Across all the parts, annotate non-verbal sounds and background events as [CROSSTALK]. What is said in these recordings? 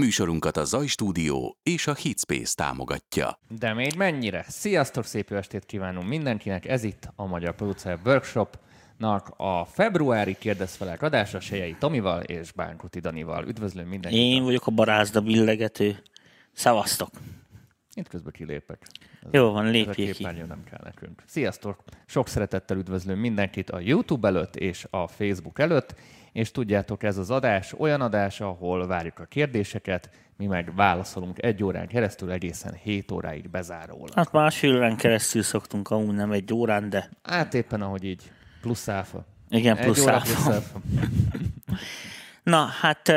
Műsorunkat a Zaj Stúdió és a Hitspace támogatja. De még mennyire? Sziasztok, szép jó estét kívánunk mindenkinek! Ez itt a Magyar Producer Workshopnak a februári kérdezfelek adása Sejei Tomival és Bánkuti Danival. Üdvözlöm mindenkit! Én vagyok a barázda billegető. Szevasztok! Itt közben kilépek. Ez Jó van, ez a lépjék ki. nem kell nekünk. Sziasztok! Sok szeretettel üdvözlöm mindenkit a YouTube előtt és a Facebook előtt, és tudjátok, ez az adás olyan adás, ahol várjuk a kérdéseket, mi meg válaszolunk egy órán keresztül egészen 7 óráig bezárólag. Hát másfél órán keresztül szoktunk, amúgy nem egy órán, de Hát éppen ahogy így, plusz áfa. igen, Egy plusz óra áfa. plusz áfa. [LAUGHS] Na, hát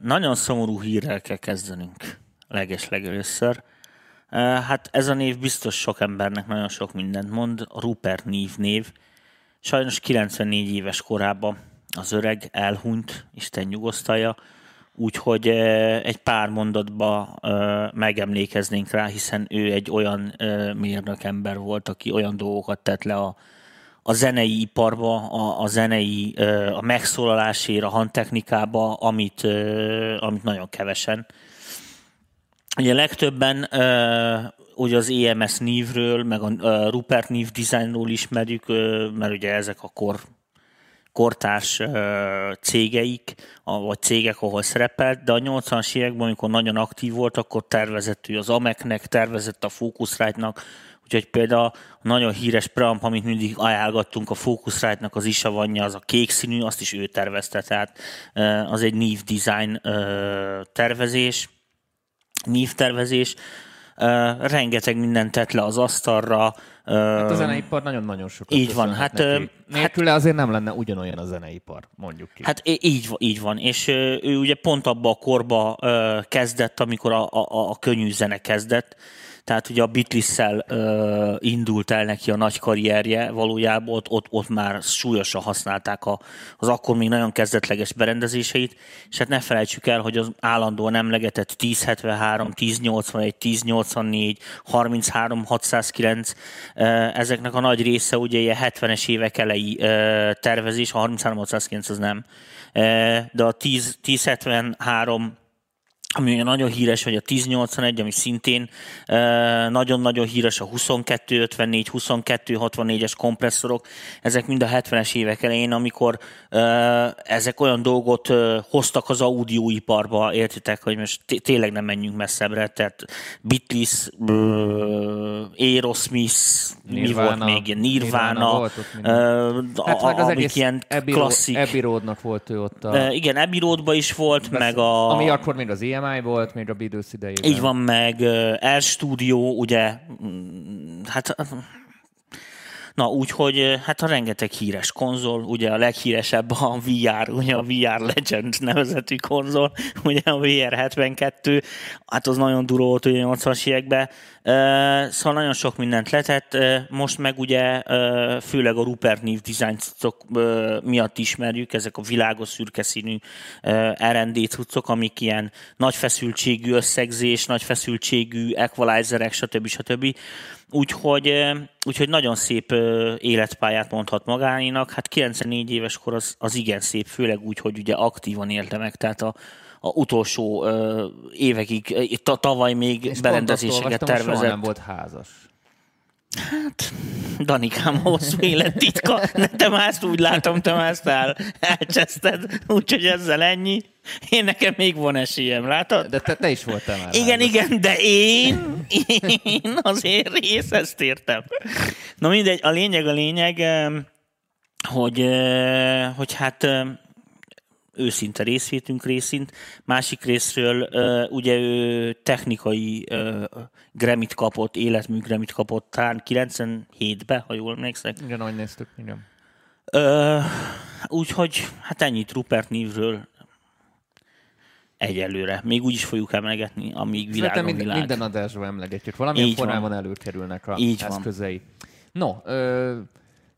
nagyon szomorú hírrel kell kezdenünk leges legelőször. Ö, Hát ez a név biztos sok embernek nagyon sok mindent mond. A Rupert név név. Sajnos 94 éves korában az öreg elhunyt, Isten nyugosztalja, úgyhogy ö, egy pár mondatba ö, megemlékeznénk rá, hiszen ő egy olyan ö, mérnök ember volt, aki olyan dolgokat tett le a, a zenei iparba, a, a zenei, a megszólalásért, a hangtechnikába, amit, amit nagyon kevesen. Ugye legtöbben ugye az EMS névről, meg a Rupert név designról ismerjük, mert ugye ezek a kor, kortárs cégeik, vagy cégek, ahol szerepelt, de a 80-as években, amikor nagyon aktív volt, akkor tervezett ő az AMEC-nek, tervezett a Focusrite-nak, úgyhogy például a nagyon híres preamp, amit mindig ajánlgattunk a Focusrite-nak, az isavanya, az a kék színű, azt is ő tervezte, tehát az egy név design tervezés, névtervezés, ö, rengeteg mindent tett le az asztalra, Hát a zeneipar nagyon-nagyon sokat Így van, hát, neki. hát- Nélküle azért nem lenne ugyanolyan a zeneipar, mondjuk ki. Hát így, így van, és ő ugye pont abba a korba kezdett, amikor a, a, a könnyű zene kezdett, tehát ugye a Beatles-szel indult el neki a nagy karrierje, valójában ott, ott, ott már súlyosan használták a, az akkor még nagyon kezdetleges berendezéseit, és hát ne felejtsük el, hogy az állandóan emlegetett 1073, 1081, 1084, 33, 609, ö, ezeknek a nagy része ugye ilyen 70-es évek elejé ö, tervezés, a 33, 609 az nem, Ö, de a 10, 1073 ami ugye nagyon híres, vagy a 1081, ami szintén ö, nagyon-nagyon híres, a 2254, 2264-es kompresszorok, ezek mind a 70-es évek elején, amikor ö, ezek olyan dolgot ö, hoztak az audióiparba, értitek, hogy most té- tényleg nem menjünk messzebbre, tehát Beatles, Aerosmith, mi volt még, ilyen Nirvana volt hát meg az amik ilyen klasszik. Abbey Roadnak volt ő ott a... Igen, Abbey Roadba is volt, meg a... Ami akkor még az EMI volt, még a Beatles idejében. Így van, meg Air Studio, ugye, hát Na, úgyhogy ö, hát a rengeteg híres konzol, ugye a leghíresebb a VR, ugye a VR Legend nevezetű konzol, [LAUGHS] ugye a VR 72, hát az nagyon duró volt ugye 80-as években, Ö, szóval nagyon sok mindent letett, Ö, most meg ugye főleg a Rupert név design miatt ismerjük, ezek a világos szürke színű R&D cuccok, amik ilyen nagy feszültségű összegzés, nagy feszültségű equalizerek, stb. stb. Úgyhogy, úgyhogy nagyon szép életpályát mondhat magáénak. Hát 94 éves kor az, az igen szép, főleg úgy, hogy ugye aktívan élte meg, tehát a, a utolsó évekig, tavaly még És berendezéseket hogy soha tervezett. nem volt házas. Danikám, a hosszú élet titka. Ne, te már ezt úgy látom, te el, elcseszted. Úgyhogy ezzel ennyi. Én nekem még van esélyem, látod? De te, te is voltál már Igen, házas. igen, de én, én azért rész ezt értem. Na mindegy, a lényeg a lényeg, hogy, eh, hogy hát őszinte részvétünk részint, másik részről ugye ő technikai ö, Grammy-t kapott, életmű Grammy-t kapott talán 97-ben, ha jól emlékszek. Igen, ahogy néztük, igen. Úgyhogy hát ennyit Rupert névről egyelőre. Még úgy is fogjuk emlegetni, amíg világ Szerintem minden, világ. minden adásban emlegetjük. Valamilyen Így van. formában előkerülnek a Így van. eszközei. No, ö,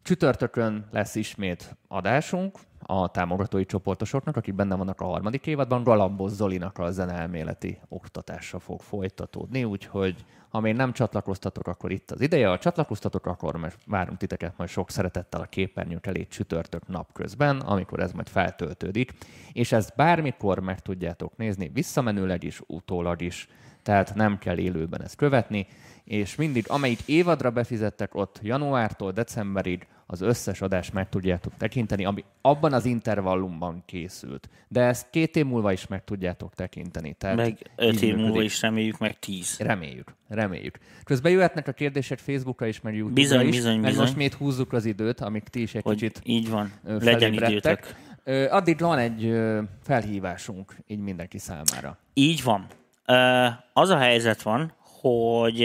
csütörtökön lesz ismét adásunk a támogatói csoportosoknak, akik benne vannak a harmadik évadban, Galambos Zolinak a zeneelméleti oktatása fog folytatódni, úgyhogy ha még nem csatlakoztatok, akkor itt az ideje. Ha csatlakoztatok, akkor várunk titeket majd sok szeretettel a képernyők elé csütörtök napközben, amikor ez majd feltöltődik. És ezt bármikor meg tudjátok nézni, visszamenőleg is, utólag is, tehát nem kell élőben ezt követni, és mindig, amelyik évadra befizettek ott januártól decemberig, az összes adást meg tudjátok tekinteni, ami abban az intervallumban készült. De ezt két év múlva is meg tudjátok tekinteni. Tehát meg öt év múlva is reméljük, meg tíz. Reméljük, reméljük. Közben jöhetnek a kérdések Facebookra is, meg YouTube-ra Bizony, is, bizony, meg bizony. most még húzzuk az időt, amíg ti is egy Hogy kicsit így van, legyen időtök. Addig van egy felhívásunk így mindenki számára. Így van. Az a helyzet van, hogy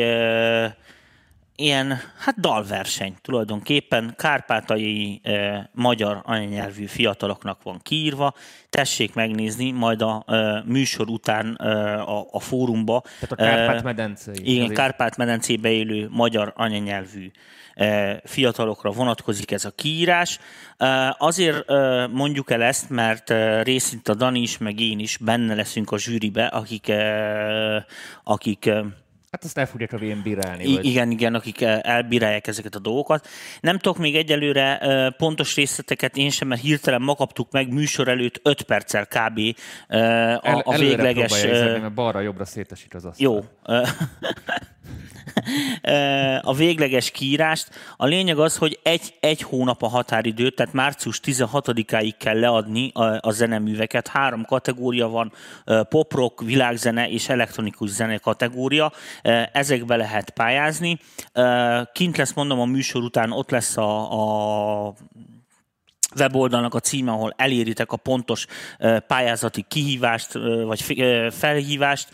ilyen, hát dalverseny tulajdonképpen kárpátai ö, magyar anyanyelvű fiataloknak van kiírva. Tessék megnézni, majd a műsor után a, a fórumba. Tehát a Kárpát-medencei. Igen, Kárpát-medencébe élő magyar anyanyelvű eh, fiatalokra vonatkozik ez a kiírás. Eh, Azért eh, mondjuk el ezt, mert részint a Dani is, meg én is benne leszünk a zsűribe, akik, akik Hát azt el fogják a végén bírálni. I- vagy- igen, igen, akik elbírálják ezeket a dolgokat. Nem tudok még egyelőre pontos részleteket én sem, mert hirtelen ma kaptuk meg műsor előtt 5 perccel kb. a, El, a végleges... izegni, mert balra-jobbra szétesít az asztal. jó. [LAUGHS] A végleges kiírást. A lényeg az, hogy egy, egy hónap a határidő, tehát március 16-áig kell leadni a, a zeneműveket. Három kategória van, ö, pop-rock, világzene és elektronikus zene kategória. Ezekbe lehet pályázni. Kint lesz, mondom, a műsor után ott lesz a, a weboldalnak a címe, ahol eléritek a pontos pályázati kihívást, vagy felhívást,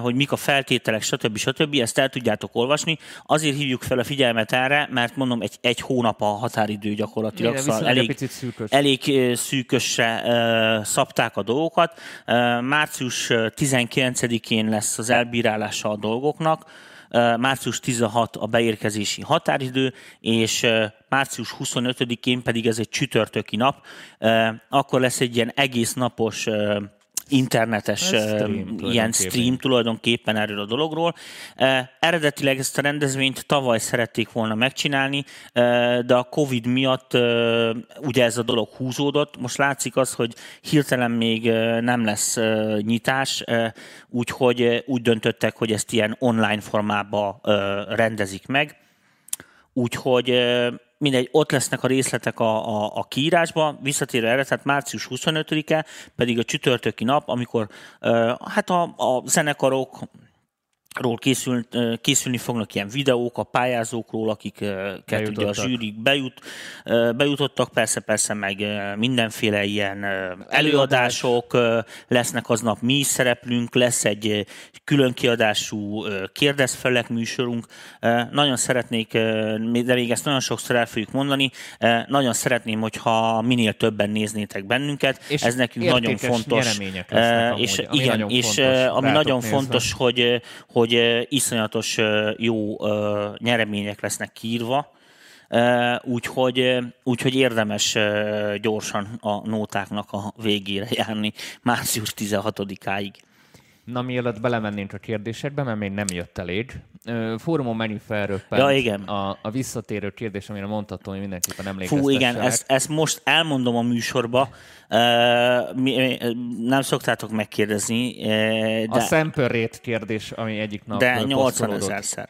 hogy mik a feltételek, stb. stb. Ezt el tudjátok olvasni. Azért hívjuk fel a figyelmet erre, mert mondom, egy, egy hónap a határidő gyakorlatilag, Igen, szóval elég, szűkös. elég szűkösre szabták a dolgokat. Március ö, 19-én lesz az elbírálása a dolgoknak, március 16 a beérkezési határidő, és március 25-én pedig ez egy csütörtöki nap, akkor lesz egy ilyen egész napos internetes stream ilyen stream tulajdonképpen erről a dologról. Eredetileg ezt a rendezvényt tavaly szerették volna megcsinálni, de a Covid miatt ugye ez a dolog húzódott. Most látszik az, hogy hirtelen még nem lesz nyitás, úgyhogy úgy döntöttek, hogy ezt ilyen online formába rendezik meg. Úgyhogy mindegy, ott lesznek a részletek a, a, a kiírásba, visszatérve erre, tehát március 25-e pedig a csütörtöki nap, amikor hát a, a zenekarok ról készül, készülni fognak ilyen videók a pályázókról, akiket ugye a zsűrik bejut, bejutottak, persze, persze, meg mindenféle ilyen előadások lesznek aznap, mi is szereplünk, lesz egy külön kiadású kérdezfelek műsorunk. Nagyon szeretnék, de még ezt nagyon sokszor el fogjuk mondani, nagyon szeretném, hogyha minél többen néznétek bennünket. És Ez nekünk nagyon fontos. lesznek amúgy, és igen, nagyon és fontos ami nagyon fontos, hogy, hogy iszonyatos jó nyeremények lesznek kiírva, úgyhogy, úgyhogy érdemes gyorsan a nótáknak a végére járni március 16-áig. Na, mielőtt belemennénk a kérdésekbe, mert még nem jött elég. Fórumon megint felröppent Ja, igen. A, a visszatérő kérdés, amire mondhatom, hogy mindenképpen emlékeztessenek. Fú, igen, ezt, ezt most elmondom a műsorba. Ö, mi- Nem szoktátok megkérdezni, A de, Semper Rate kérdés, ami egyik nap de ö, 80 posztolódott. ezerszer.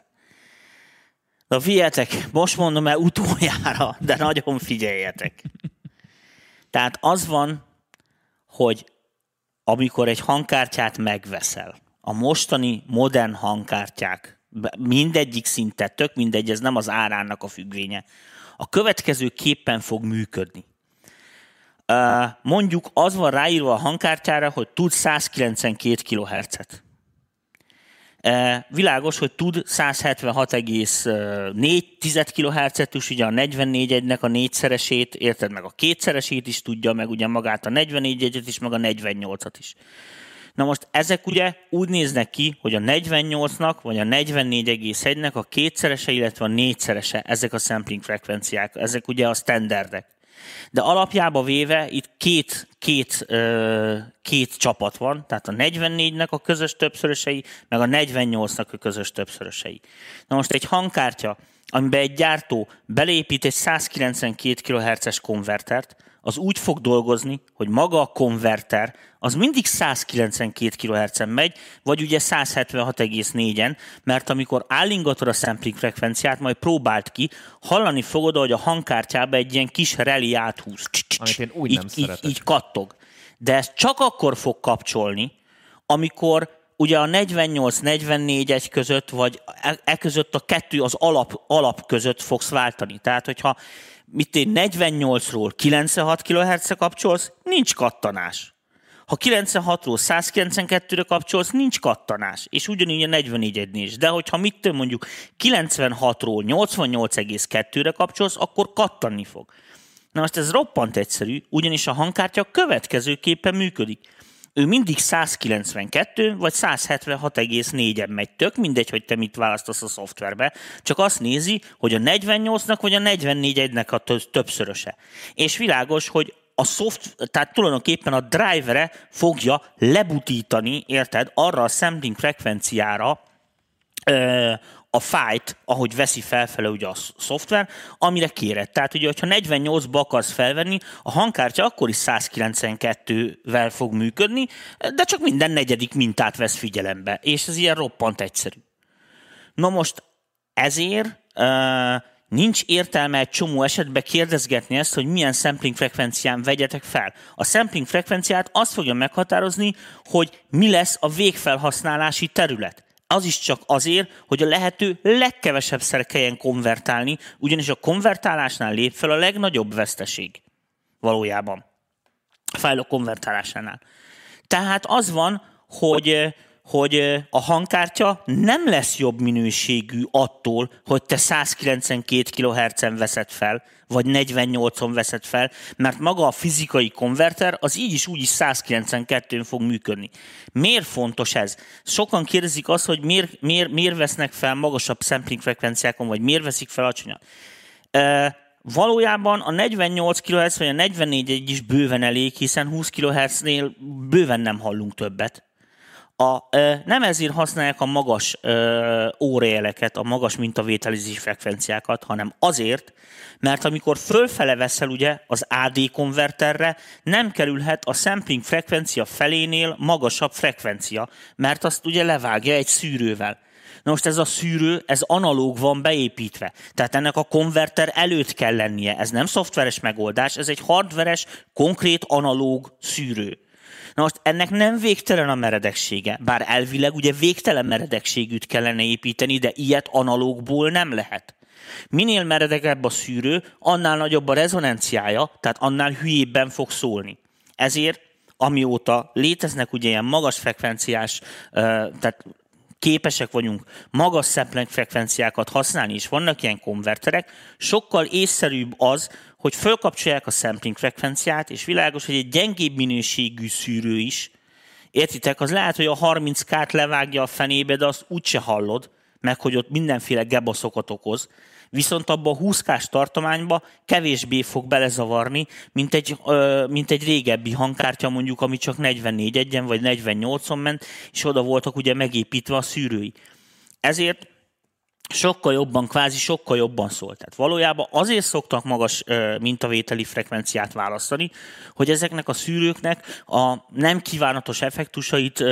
Na figyeljetek, most mondom el utoljára, de nagyon figyeljetek. Tehát az van, hogy amikor egy hangkártyát megveszel, a mostani modern hangkártyák, mindegyik szinte, tök mindegy, ez nem az árának a függvénye, a következő képpen fog működni. Mondjuk az van ráírva a hangkártyára, hogy tud 192 kHz-et. E, Világos, hogy tud 176,4 kHz-et is, ugye a 44 egynek a négyszeresét, érted meg a kétszeresét is tudja, meg ugye magát a 44 egyet is, meg a 48-at is. Na most ezek ugye úgy néznek ki, hogy a 48-nak vagy a 44,1-nek a kétszerese, illetve a négyszerese ezek a sampling frekvenciák, ezek ugye a standardek. De alapjába véve itt két, két, két csapat van, tehát a 44-nek a közös többszörösei, meg a 48-nak a közös többszörösei. Na most egy hangkártya, amiben egy gyártó belépít egy 192 kHz-es konvertert, az úgy fog dolgozni, hogy maga a konverter az mindig 192 kHz-en megy, vagy ugye 176,4-en, mert amikor állingatod a sampling frekvenciát, majd próbált ki, hallani fogod, hogy a hangkártyába egy ilyen kis reli áthúz. Amit én úgy így, nem így, szeretek. így kattog. De ez csak akkor fog kapcsolni, amikor ugye a 48-44 egy között, vagy e, e között a kettő az alap, alap között fogsz váltani. Tehát, hogyha mit én 48-ról 96 kHz-re kapcsolsz, nincs kattanás. Ha 96-ról 192-re kapcsolsz, nincs kattanás. És ugyanígy a 44 is. De hogyha mit mondjuk 96-ról 88,2-re kapcsolsz, akkor kattanni fog. Na most ez roppant egyszerű, ugyanis a hangkártya következőképpen működik. Ő mindig 192 vagy 176,4-en megy. Tök mindegy, hogy te mit választasz a szoftverbe, csak azt nézi, hogy a 48-nak vagy a 44-nek a többszöröse. És világos, hogy a szoft, tehát tulajdonképpen a drivere fogja lebutítani, érted, arra a sampling frekvenciára, a fájt, ahogy veszi felfele ugye a szoftver, amire kéred. Tehát ugye, hogyha 48-ba akarsz felvenni, a hangkártya akkor is 192-vel fog működni, de csak minden negyedik mintát vesz figyelembe, és ez ilyen roppant egyszerű. Na most ezért uh, nincs értelme egy csomó esetben kérdezgetni ezt, hogy milyen sampling frekvencián vegyetek fel. A sampling frekvenciát azt fogja meghatározni, hogy mi lesz a végfelhasználási terület az is csak azért, hogy a lehető legkevesebb szer kelljen konvertálni, ugyanis a konvertálásnál lép fel a legnagyobb veszteség valójában. A fájlok konvertálásánál. Tehát az van, hogy hogy a hangkártya nem lesz jobb minőségű attól, hogy te 192 kHz-en veszed fel, vagy 48-on veszed fel, mert maga a fizikai konverter az így is úgy is 192-n fog működni. Miért fontos ez? Sokan kérdezik azt, hogy miért, miért, miért vesznek fel magasabb sampling frekvenciákon, vagy miért veszik fel alacsonyat. E, valójában a 48 kHz vagy a 44 egy is bőven elég, hiszen 20 kHz-nél bőven nem hallunk többet a, nem ezért használják a magas órajeleket, a magas mintavételizési frekvenciákat, hanem azért, mert amikor fölfele veszel ugye az AD konverterre, nem kerülhet a sampling frekvencia felénél magasabb frekvencia, mert azt ugye levágja egy szűrővel. Na most ez a szűrő, ez analóg van beépítve. Tehát ennek a konverter előtt kell lennie. Ez nem szoftveres megoldás, ez egy hardveres, konkrét analóg szűrő. Na most ennek nem végtelen a meredeksége, bár elvileg ugye végtelen meredekségűt kellene építeni, de ilyet analógból nem lehet. Minél meredekebb a szűrő, annál nagyobb a rezonanciája, tehát annál hülyébben fog szólni. Ezért amióta léteznek ugye ilyen magas frekvenciás, tehát képesek vagyunk magas sampling frekvenciákat használni, és vannak ilyen konverterek, sokkal észszerűbb az, hogy fölkapcsolják a sampling frekvenciát, és világos, hogy egy gyengébb minőségű szűrő is, értitek, az lehet, hogy a 30 k levágja a fenébe, de azt úgyse hallod, meg hogy ott mindenféle gebaszokat okoz, viszont abba a 20 k tartományba kevésbé fog belezavarni, mint egy, ö, mint egy régebbi hangkártya mondjuk, ami csak 44 egyen vagy 48-on ment, és oda voltak ugye megépítve a szűrői. Ezért sokkal jobban, kvázi sokkal jobban szól. Tehát valójában azért szoktak magas mintavételi frekvenciát választani, hogy ezeknek a szűrőknek a nem kívánatos effektusait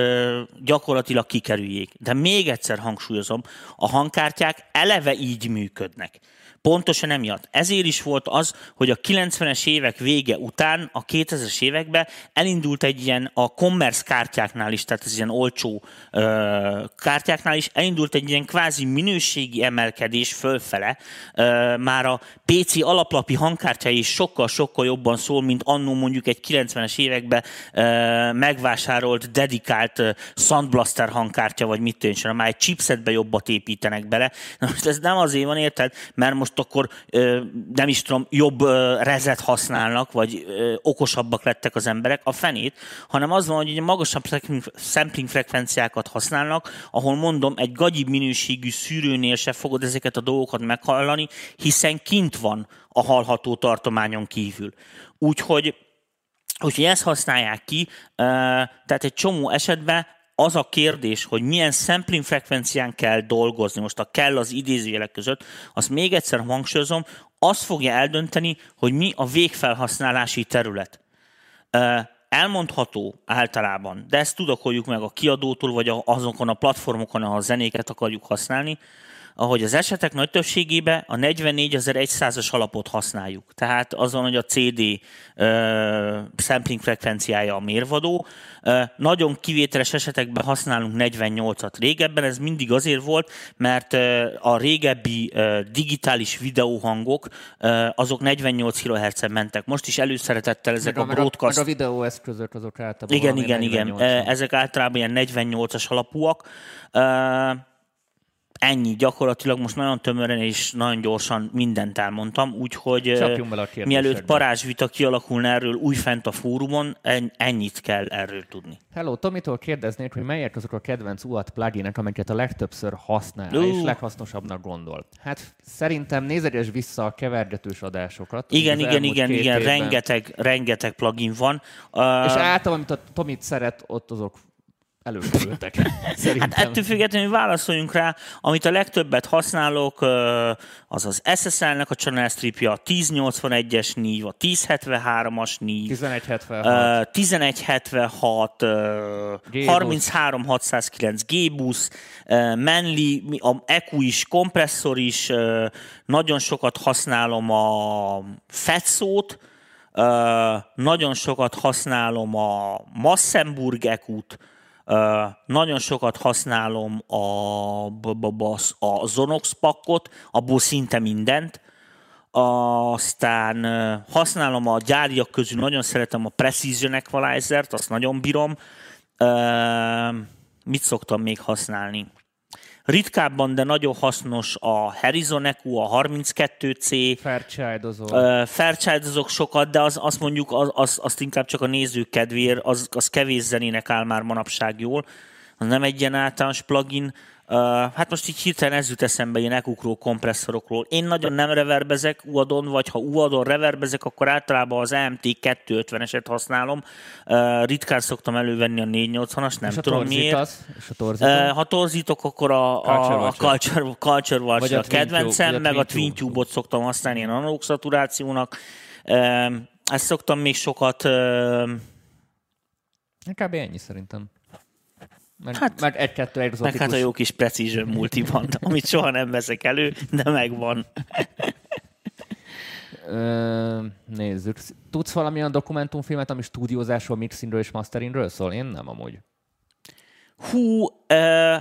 gyakorlatilag kikerüljék. De még egyszer hangsúlyozom, a hangkártyák eleve így működnek. Pontosan emiatt. Ezért is volt az, hogy a 90-es évek vége után, a 2000-es években elindult egy ilyen a commerce kártyáknál is, tehát ez ilyen olcsó ö, kártyáknál is, elindult egy ilyen kvázi minőségi emelkedés fölfele. Ö, már a PC alaplapi hangkártya is sokkal-sokkal jobban szól, mint annó mondjuk egy 90-es években ö, megvásárolt, dedikált ö, Soundblaster hangkártya, vagy mit tűnjön, már egy chipsetbe jobbat építenek bele. Na most ez nem azért van, érted? Mert most most akkor nem is tudom, jobb rezet használnak, vagy okosabbak lettek az emberek, a fenét, hanem az van, hogy ugye magasabb sampling frekvenciákat használnak, ahol mondom, egy gagyi minőségű szűrőnél se fogod ezeket a dolgokat meghallani, hiszen kint van a hallható tartományon kívül. Úgyhogy Úgyhogy ezt használják ki, tehát egy csomó esetben az a kérdés, hogy milyen sampling frekvencián kell dolgozni, most a kell az idézőjelek között, azt még egyszer hangsúlyozom, azt fogja eldönteni, hogy mi a végfelhasználási terület. Elmondható általában, de ezt tudakoljuk meg a kiadótól, vagy azokon a platformokon, ahol a zenéket akarjuk használni, ahogy az esetek nagy többségében a 44.100-as alapot használjuk. Tehát azon, hogy a CD uh, sampling frekvenciája a mérvadó. Uh, nagyon kivételes esetekben használunk 48-at. Régebben ez mindig azért volt, mert uh, a régebbi uh, digitális videóhangok uh, azok 48 kHz-en mentek. Most is előszeretettel ezek meg a, a broadcast... Meg a videóeszközök azok általában Igen, igen, igen. Ezek általában ilyen 48-as alapúak. Uh, ennyi, gyakorlatilag most nagyon tömören és nagyon gyorsan mindent elmondtam, úgyhogy mielőtt parázsvita kialakulna erről újfent a fórumon, ennyit kell erről tudni. Hello, Tomitól kérdeznék, hogy melyek azok a kedvenc UAT pluginek, amiket a legtöbbször használ uh. és leghasznosabbnak gondol. Hát szerintem nézeges vissza a kevergetős adásokat. Igen, igen, igen, igen, rengeteg, rengeteg plugin van. Uh, és általában, amit a Tomit szeret, ott azok előkerültek. [LAUGHS] hát ettől függetlenül válaszoljunk rá, amit a legtöbbet használok, az az SSL-nek a channel stripja, a 1081-es NIV, a 1073-as NIV, 1176, 1176 33609 G-Bus, Manly, a EQ is, kompresszor is, nagyon sokat használom a Fetszót, nagyon sokat használom a Massenburg EQ-t, nagyon sokat használom a, a Zonox pakkot, abból szinte mindent. Aztán használom a gyáriak közül, nagyon szeretem a Precision Equalizer-t, azt nagyon bírom. Mit szoktam még használni? Ritkábban, de nagyon hasznos a Horizon EQ, a 32C. Fairchild-ozok. Uh, fairchild sokat, de az, azt mondjuk az, az, azt inkább csak a nézők kedvéért, az, az kevés zenének áll már manapság jól. Az nem egy ilyen általános plugin, Uh, hát most így hirtelen ez jut eszembe ilyen ekukról, kompresszorokról. Én nagyon nem reverbezek UAD-on, vagy ha UAD-on reverbezek, akkor általában az AMT 250-eset használom. Uh, ritkán szoktam elővenni a 480-as, nem és tudom miért. Az, és a? Uh, ha torzítok, akkor a, a, a Culture, culture Watch a, a kedvencem, meg a Twin Tube-ot szoktam használni ilyen analóg szaturációnak. Uh, ezt szoktam még sokat... Uh, Kb. ennyi szerintem. Meg, hát, meg egy-kettő egzotikus. Meg hát a jó kis Precision multi van, [LAUGHS] amit soha nem veszek elő, de megvan. Ö, nézzük. Tudsz valamilyen dokumentumfilmet, ami stúdiózásról, mixingről és masteringről szól? Én nem amúgy. Hú,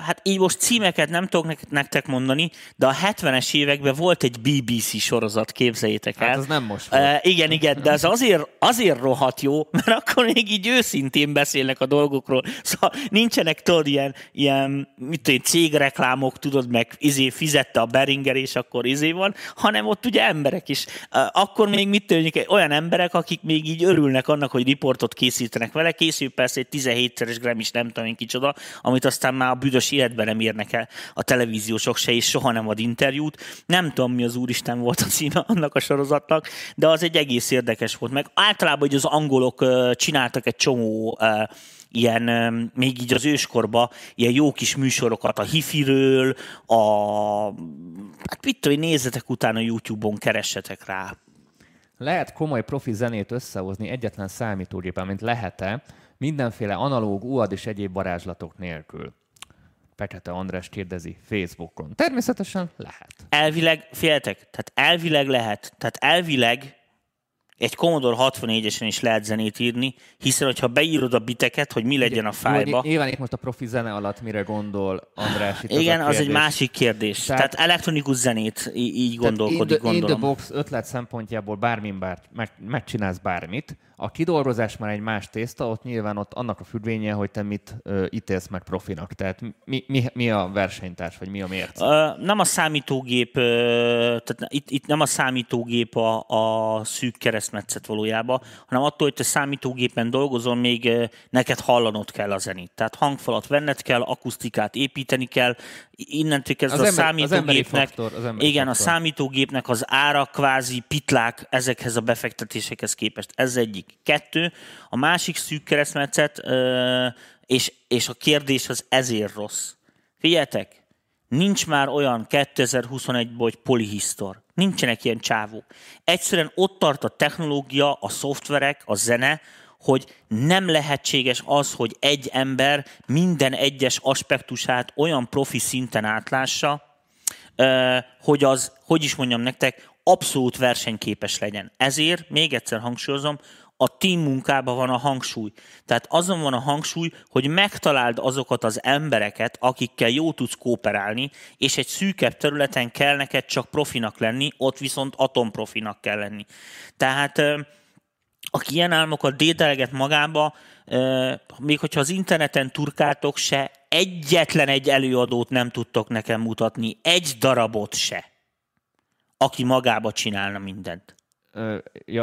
hát így most címeket nem tudok nektek mondani, de a 70-es években volt egy BBC sorozat, képzeljétek el. Hát az nem most volt. Uh, igen, igen, de az azért, azért rohadt jó, [LAUGHS] mert akkor még így őszintén beszélnek a dolgokról. Szóval nincsenek, tudod, ilyen, ilyen mit tudom, cégreklámok, tudod, meg izé fizette a Beringer, és akkor izé van, hanem ott ugye emberek is. Akkor még mit tudjuk, olyan emberek, akik még így örülnek annak, hogy riportot készítenek vele, készül persze egy 17-szeres gram is, nem tudom én kicsoda, amit aztán már a büdös életben nem érnek el a televíziósok se, és soha nem ad interjút. Nem tudom, mi az úristen volt a címe annak a sorozatnak, de az egy egész érdekes volt. Meg általában hogy az angolok csináltak egy csomó ilyen, még így az őskorba, ilyen jó kis műsorokat a hifiről, a, hát mit tudom, nézzetek utána YouTube-on, keressetek rá. Lehet komoly profi zenét összehozni egyetlen számítógépen, mint lehet-e, mindenféle analóg, UAD és egyéb varázslatok nélkül. Pekete András kérdezi Facebookon. Természetesen lehet. Elvileg, féltek, tehát elvileg lehet. Tehát elvileg egy Commodore 64-esen is lehet zenét írni, hiszen hogyha beírod a biteket, hogy mi legyen a fájba. Nyilván itt most a profi zene alatt mire gondol András? Itt Igen, az, az egy másik kérdés. Tehát, Tehát elektronikus zenét így gondolkodik, tehát gondolom. In the box ötlet szempontjából bármin bár, meg, megcsinálsz bármit, A kidolgozás már egy más tészta, ott nyilván ott annak a függvénye, hogy te mit ö, ítélsz meg profinak. Tehát mi, mi, mi a versenytárs, vagy mi a mérce? Uh, nem a számítógép, uh, tehát itt, itt nem a számítógép a, a szűk keresztmetszet valójában, hanem attól, hogy te számítógépen dolgozol, még uh, neked hallanod kell a zenét. Tehát hangfalat venned kell, akusztikát építeni kell, innentől kezdve Az a ember- az számítógépnek, faktor, az igen, a faktor. számítógépnek az ára kvázi pitlák ezekhez a befektetésekhez képest. Ez egyik. Kettő, a másik szűk keresztmetszet, és, és a kérdés az ezért rossz. Figyeljetek, nincs már olyan 2021-ben, hogy polihisztor. Nincsenek ilyen csávók. Egyszerűen ott tart a technológia, a szoftverek, a zene, hogy nem lehetséges az, hogy egy ember minden egyes aspektusát olyan profi szinten átlássa, hogy az, hogy is mondjam nektek, abszolút versenyképes legyen. Ezért, még egyszer hangsúlyozom, a team munkában van a hangsúly. Tehát azon van a hangsúly, hogy megtaláld azokat az embereket, akikkel jó tudsz kooperálni, és egy szűkebb területen kell neked csak profinak lenni, ott viszont atomprofinak kell lenni. Tehát aki ilyen álmokat dédelget magába, még hogyha az interneten turkáltok se, egyetlen egy előadót nem tudtok nekem mutatni, egy darabot se, aki magába csinálna mindent.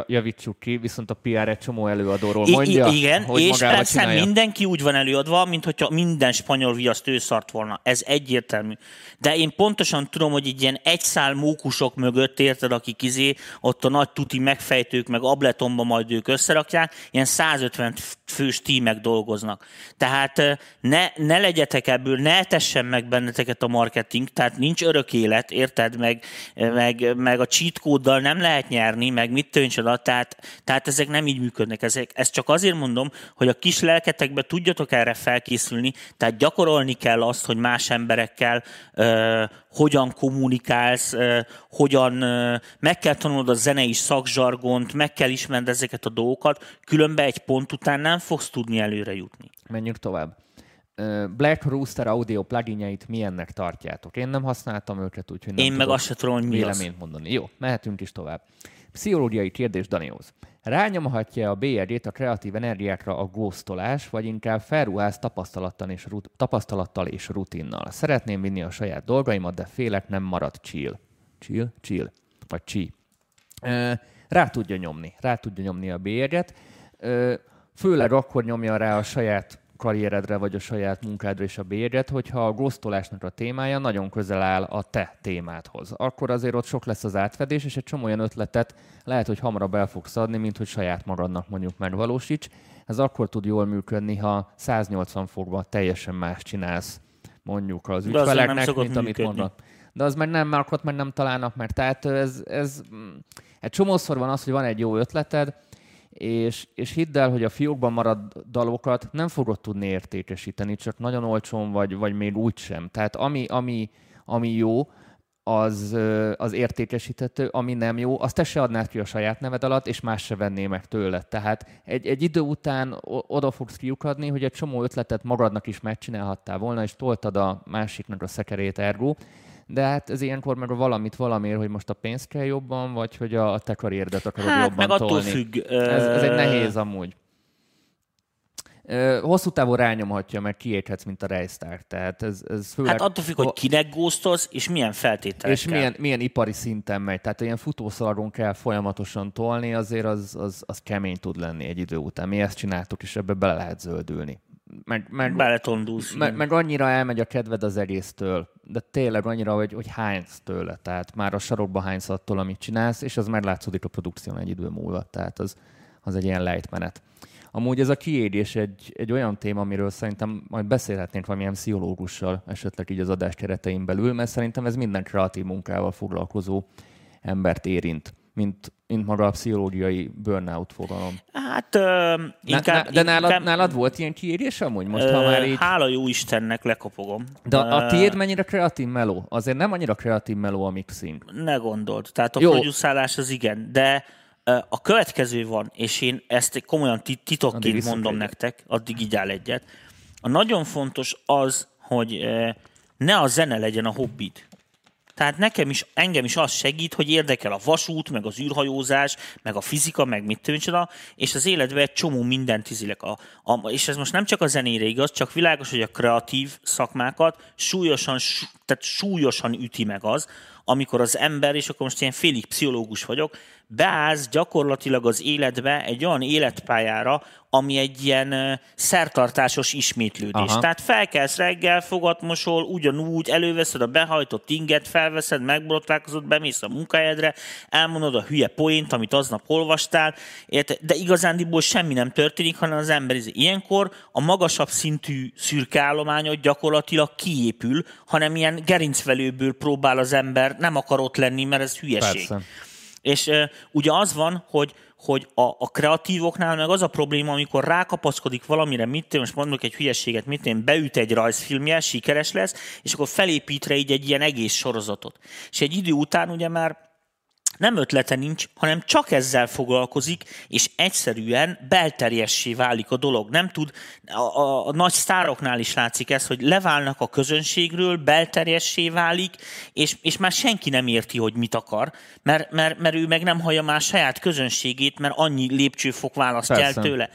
Javítsuk ki, viszont a PR egy csomó előadóról mondja, I- igen, hogy és persze csinálja. mindenki úgy van előadva, mint hogyha minden spanyol viaszt ő szart volna. Ez egyértelmű. De én pontosan tudom, hogy egy ilyen egyszál mókusok mögött, érted, akik izé, ott a nagy tuti megfejtők, meg abletonba majd ők összerakják, ilyen 150 fős tímek dolgoznak. Tehát eh, ne, ne legyetek ebből, ne tessen meg benneteket a marketing, tehát nincs örök élet, érted, meg, meg, meg a cheat kóddal nem lehet nyerni, meg mit tőncsoda, tehát, tehát ezek nem így működnek. Ezek, ezt csak azért mondom, hogy a kis lelketekbe tudjatok erre felkészülni, tehát gyakorolni kell azt, hogy más emberekkel ö, hogyan kommunikálsz, ö, hogyan ö, meg kell tanulnod a zenei szakzsargont, meg kell ismerned ezeket a dolgokat, különben egy pont után nem fogsz tudni előre jutni. Menjünk tovább. Black Rooster audio pluginjait milyennek tartjátok? Én nem használtam őket, úgyhogy nem Én meg azt se tudom, hogy mi az. véleményt mondani. Jó, mehetünk is tovább. Pszichológiai kérdés Danihoz. Rányomhatja a BRD-t a kreatív energiákra a góztolás, vagy inkább felruház tapasztalattal és, rut- tapasztalattal és rutinnal. Szeretném vinni a saját dolgaimat, de félek nem marad chill. Chill? Chill. Vagy chi. Rá tudja nyomni. Rá tudja nyomni a bérget. Ö, Főleg akkor nyomja rá a saját karrieredre, vagy a saját munkádra és a bérget, hogyha a góztolásnak a témája nagyon közel áll a te témádhoz. Akkor azért ott sok lesz az átfedés, és egy csomó olyan ötletet lehet, hogy hamarabb el fogsz adni, mint hogy saját magadnak mondjuk megvalósíts. Ez akkor tud jól működni, ha 180 fokban teljesen más csinálsz mondjuk az ügyfeleknek, mint amit mondanak. De az meg nem, már ott meg nem találnak, mert tehát ez, ez egy csomószor van az, hogy van egy jó ötleted, és, és hidd el, hogy a fiókban maradt dalokat nem fogod tudni értékesíteni, csak nagyon olcsón vagy, vagy még úgy sem. Tehát ami, ami, ami jó, az, az értékesíthető, ami nem jó, azt te se adnád ki a saját neved alatt, és más se venné meg tőled. Tehát egy, egy idő után oda fogsz kiukadni, hogy egy csomó ötletet magadnak is megcsinálhattál volna, és toltad a másiknak a szekerét ergo, de hát ez ilyenkor meg valamit valamiért, hogy most a pénzt kell jobban, vagy hogy a te karrieredet akarod Hát jobban meg attól tolni. függ. Ez, ez egy nehéz amúgy. Hosszú távon rányomhatja, mert kiéghetsz, mint a Rejsztár. Tehát ez, ez főleg... Hát attól függ, hogy kinek góztolsz, és milyen feltételekkel. és milyen, milyen ipari szinten megy. Tehát ilyen futószalagon kell folyamatosan tolni, azért az, az, az kemény tud lenni egy idő után. Mi ezt csináltuk, és ebbe bele lehet zöldülni. Meg, meg, Beletondulsz. meg, meg annyira elmegy a kedved az egésztől, de tényleg annyira, hogy, hogy hánysz tőle. Tehát már a sarokba hánysz attól, amit csinálsz, és az már látszódik a produkción egy idő múlva. Tehát az, az egy ilyen lejtmenet. Amúgy ez a kiégés egy, egy olyan téma, amiről szerintem majd beszélhetnénk valamilyen pszichológussal, esetleg így az adás keretein belül, mert szerintem ez minden kreatív munkával foglalkozó embert érint, mint, mint maga a pszichológiai burnout fogalom. Hát ö, inkább... Na, de nálad, inkább, nálad volt ilyen kiégés amúgy? Most, ha ö, már így... Hála jó Istennek lekopogom. De a, tiéd mennyire kreatív meló? Azért nem annyira kreatív meló a mixing. Ne gondold. Tehát a Jó. producálás az igen, de a következő van, és én ezt komolyan Addig titokként mondom egyet. nektek, addig így áll egyet. A nagyon fontos az, hogy ne a zene legyen a hobbid. Tehát nekem is, engem is az segít, hogy érdekel a vasút, meg az űrhajózás, meg a fizika, meg mit tűncsoda, és az életben egy csomó mindent izilek. A, a, és ez most nem csak a zenére igaz, csak világos, hogy a kreatív szakmákat súlyosan, sú, tehát súlyosan üti meg az, amikor az ember, és akkor most ilyen félig pszichológus vagyok, beállsz gyakorlatilag az életbe egy olyan életpályára, ami egy ilyen szertartásos ismétlődés. Aha. Tehát felkelsz reggel, fogat mosol, ugyanúgy, előveszed a behajtott inget, felveszed, megborotválkozod, bemész a munkahelyedre, elmondod a hülye poént, amit aznap olvastál, de igazándiból semmi nem történik, hanem az ember ilyenkor a magasabb szintű szürkeállományot gyakorlatilag kiépül, hanem ilyen gerincvelőből próbál az ember, nem akar ott lenni, mert ez hülyeség. Persze. És uh, ugye az van, hogy, hogy a, a kreatívoknál meg az a probléma, amikor rákapaszkodik valamire, mit én most mondok egy hülyességet, mit én beüt egy rajzfilmje, sikeres lesz, és akkor felépít rá így egy ilyen egész sorozatot. És egy idő után ugye már nem ötlete nincs, hanem csak ezzel foglalkozik, és egyszerűen belterjessé válik a dolog. Nem tud, a, a, a nagy sztároknál is látszik ez, hogy leválnak a közönségről, belterjessé válik, és, és már senki nem érti, hogy mit akar, mert, mert, mert ő meg nem hallja már saját közönségét, mert annyi lépcsőfok választ el tőle.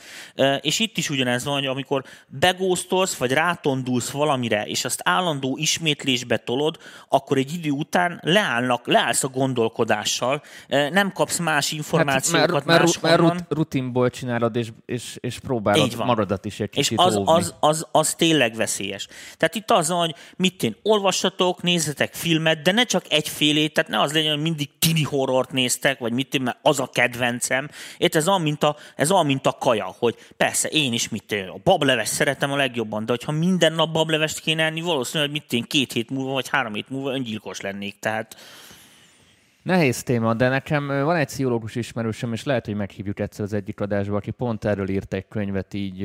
És itt is ugyanez van, hogy amikor begóztolsz, vagy rátondulsz valamire, és azt állandó ismétlésbe tolod, akkor egy idő után leállnak, leállsz a gondolkodással, tapasztal, nem kapsz más információkat hát, mert, mert, mert rutinból csinálod, és, és, és próbálod maradat is egy És az, az, az, az tényleg veszélyes. Tehát itt az, hogy mit én olvassatok, nézzetek filmet, de ne csak egyfélét, tehát ne az legyen, hogy mindig tini horrort néztek, vagy mit én, mert az a kedvencem. Itt ez olyan, mint a, ez olyan, mint a kaja, hogy persze én is mit én, a bableves szeretem a legjobban, de hogyha minden nap bablevest kéne enni, valószínűleg mit én két hét múlva, vagy három hét múlva öngyilkos lennék. Tehát Nehéz téma, de nekem van egy pszichológus ismerősöm, és lehet, hogy meghívjuk egyszer az egyik adásba, aki pont erről írt egy könyvet így,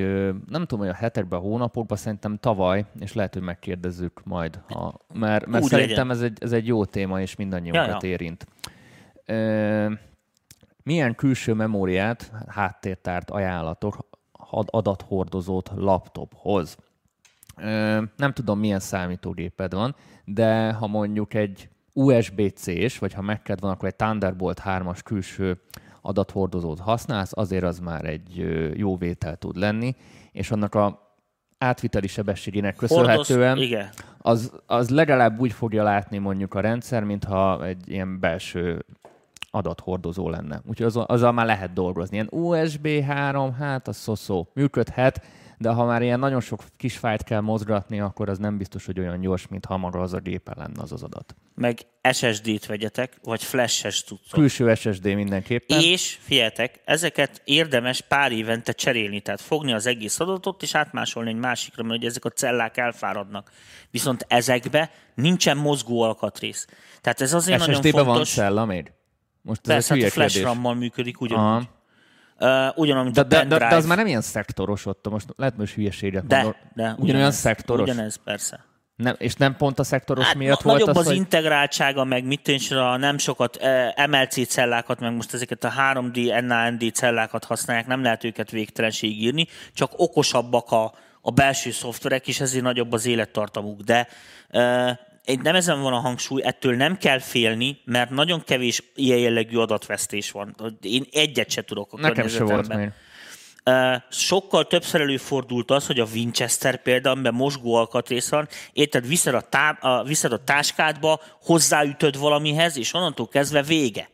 nem tudom, hogy a hetekben, a hónapokban, szerintem tavaly, és lehet, hogy megkérdezzük majd, ha, mert, mert szerintem ez egy, ez egy jó téma, és mindannyiunkat ja, ja. érint. Milyen külső memóriát, háttértárt ajánlatok adathordozót laptophoz? Nem tudom, milyen számítógéped van, de ha mondjuk egy USB-C-s, vagy ha megked van, akkor egy Thunderbolt 3-as külső adathordozót használsz, azért az már egy jó vétel tud lenni, és annak a átviteli sebességének köszönhetően Hordoz, igen. Az, az legalább úgy fogja látni mondjuk a rendszer, mintha egy ilyen belső adathordozó lenne. Úgyhogy az, azzal már lehet dolgozni. Ilyen USB 3, hát az szó működhet, de ha már ilyen nagyon sok kis fájt kell mozgatni, akkor az nem biztos, hogy olyan gyors, mint ha maga az a gépen lenne az az adat. Meg SSD-t vegyetek, vagy flash-es tudszok. Külső SSD mindenképpen. És figyeljetek, ezeket érdemes pár évente cserélni, tehát fogni az egész adatot, és átmásolni egy másikra, mert ugye ezek a cellák elfáradnak. Viszont ezekbe nincsen mozgó alkatrész. Tehát ez azért SSD-be nagyon fontos. van cella még? Most Persze, ez hát a flash RAM-mal működik ugyanúgy. Aha. Uh, ugyanúgy, mint de, a de, de, de, az már nem ilyen szektoros ott, most lehet most hülyeséget de, mondom. De, ugyanolyan ugyanez, szektoros. Ugyanez, persze. Nem, és nem pont a szektoros hát, miatt na, volt nagyobb az, az hogy... integráltsága, meg mit és nem sokat eh, MLC cellákat, meg most ezeket a 3D, NAND cellákat használják, nem lehet őket végtelenség írni, csak okosabbak a, a belső szoftverek, és ezért nagyobb az élettartamuk. De eh, nem ezen van a hangsúly, ettől nem kell félni, mert nagyon kevés ilyen jellegű adatvesztés van. Én egyet se tudok a Nekem se volt még. Sokkal többször előfordult az, hogy a Winchester például, amiben mosgó alkatrész van, érted, viszed a, tá- a, viszed a táskádba, hozzáütöd valamihez, és onnantól kezdve vége.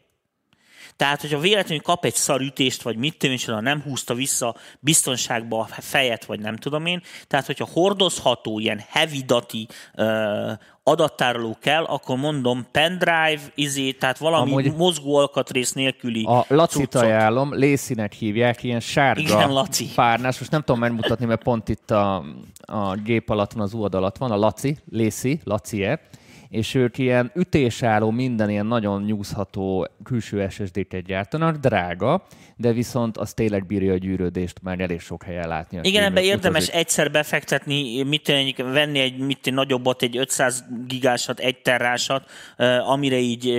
Tehát, hogyha véletlenül kap egy szarütést, vagy mit tudom, nem húzta vissza biztonságba a fejet, vagy nem tudom én, tehát, hogyha hordozható, ilyen heavy dati uh, adattároló kell, akkor mondom pendrive, izé, tehát valami Amúgy mozgó alkatrész nélküli A Laci ajánlom, Lészinek hívják, ilyen sárga Igen, Laci. párnás, most nem tudom megmutatni, mert pont itt a, a gép alatt van, az UAD alatt van, a Laci, Lészi, Laci-e, és ők ilyen ütésálló, minden ilyen nagyon nyúzható külső SSD-ket gyártanak, drága, de viszont az tényleg bírja a gyűrődést már elég sok helyen látni. Igen, ebben érdemes utazik. egyszer befektetni, mit tenni, venni egy mit nagyobbat, egy 500 gigásat, egy terrásat, amire így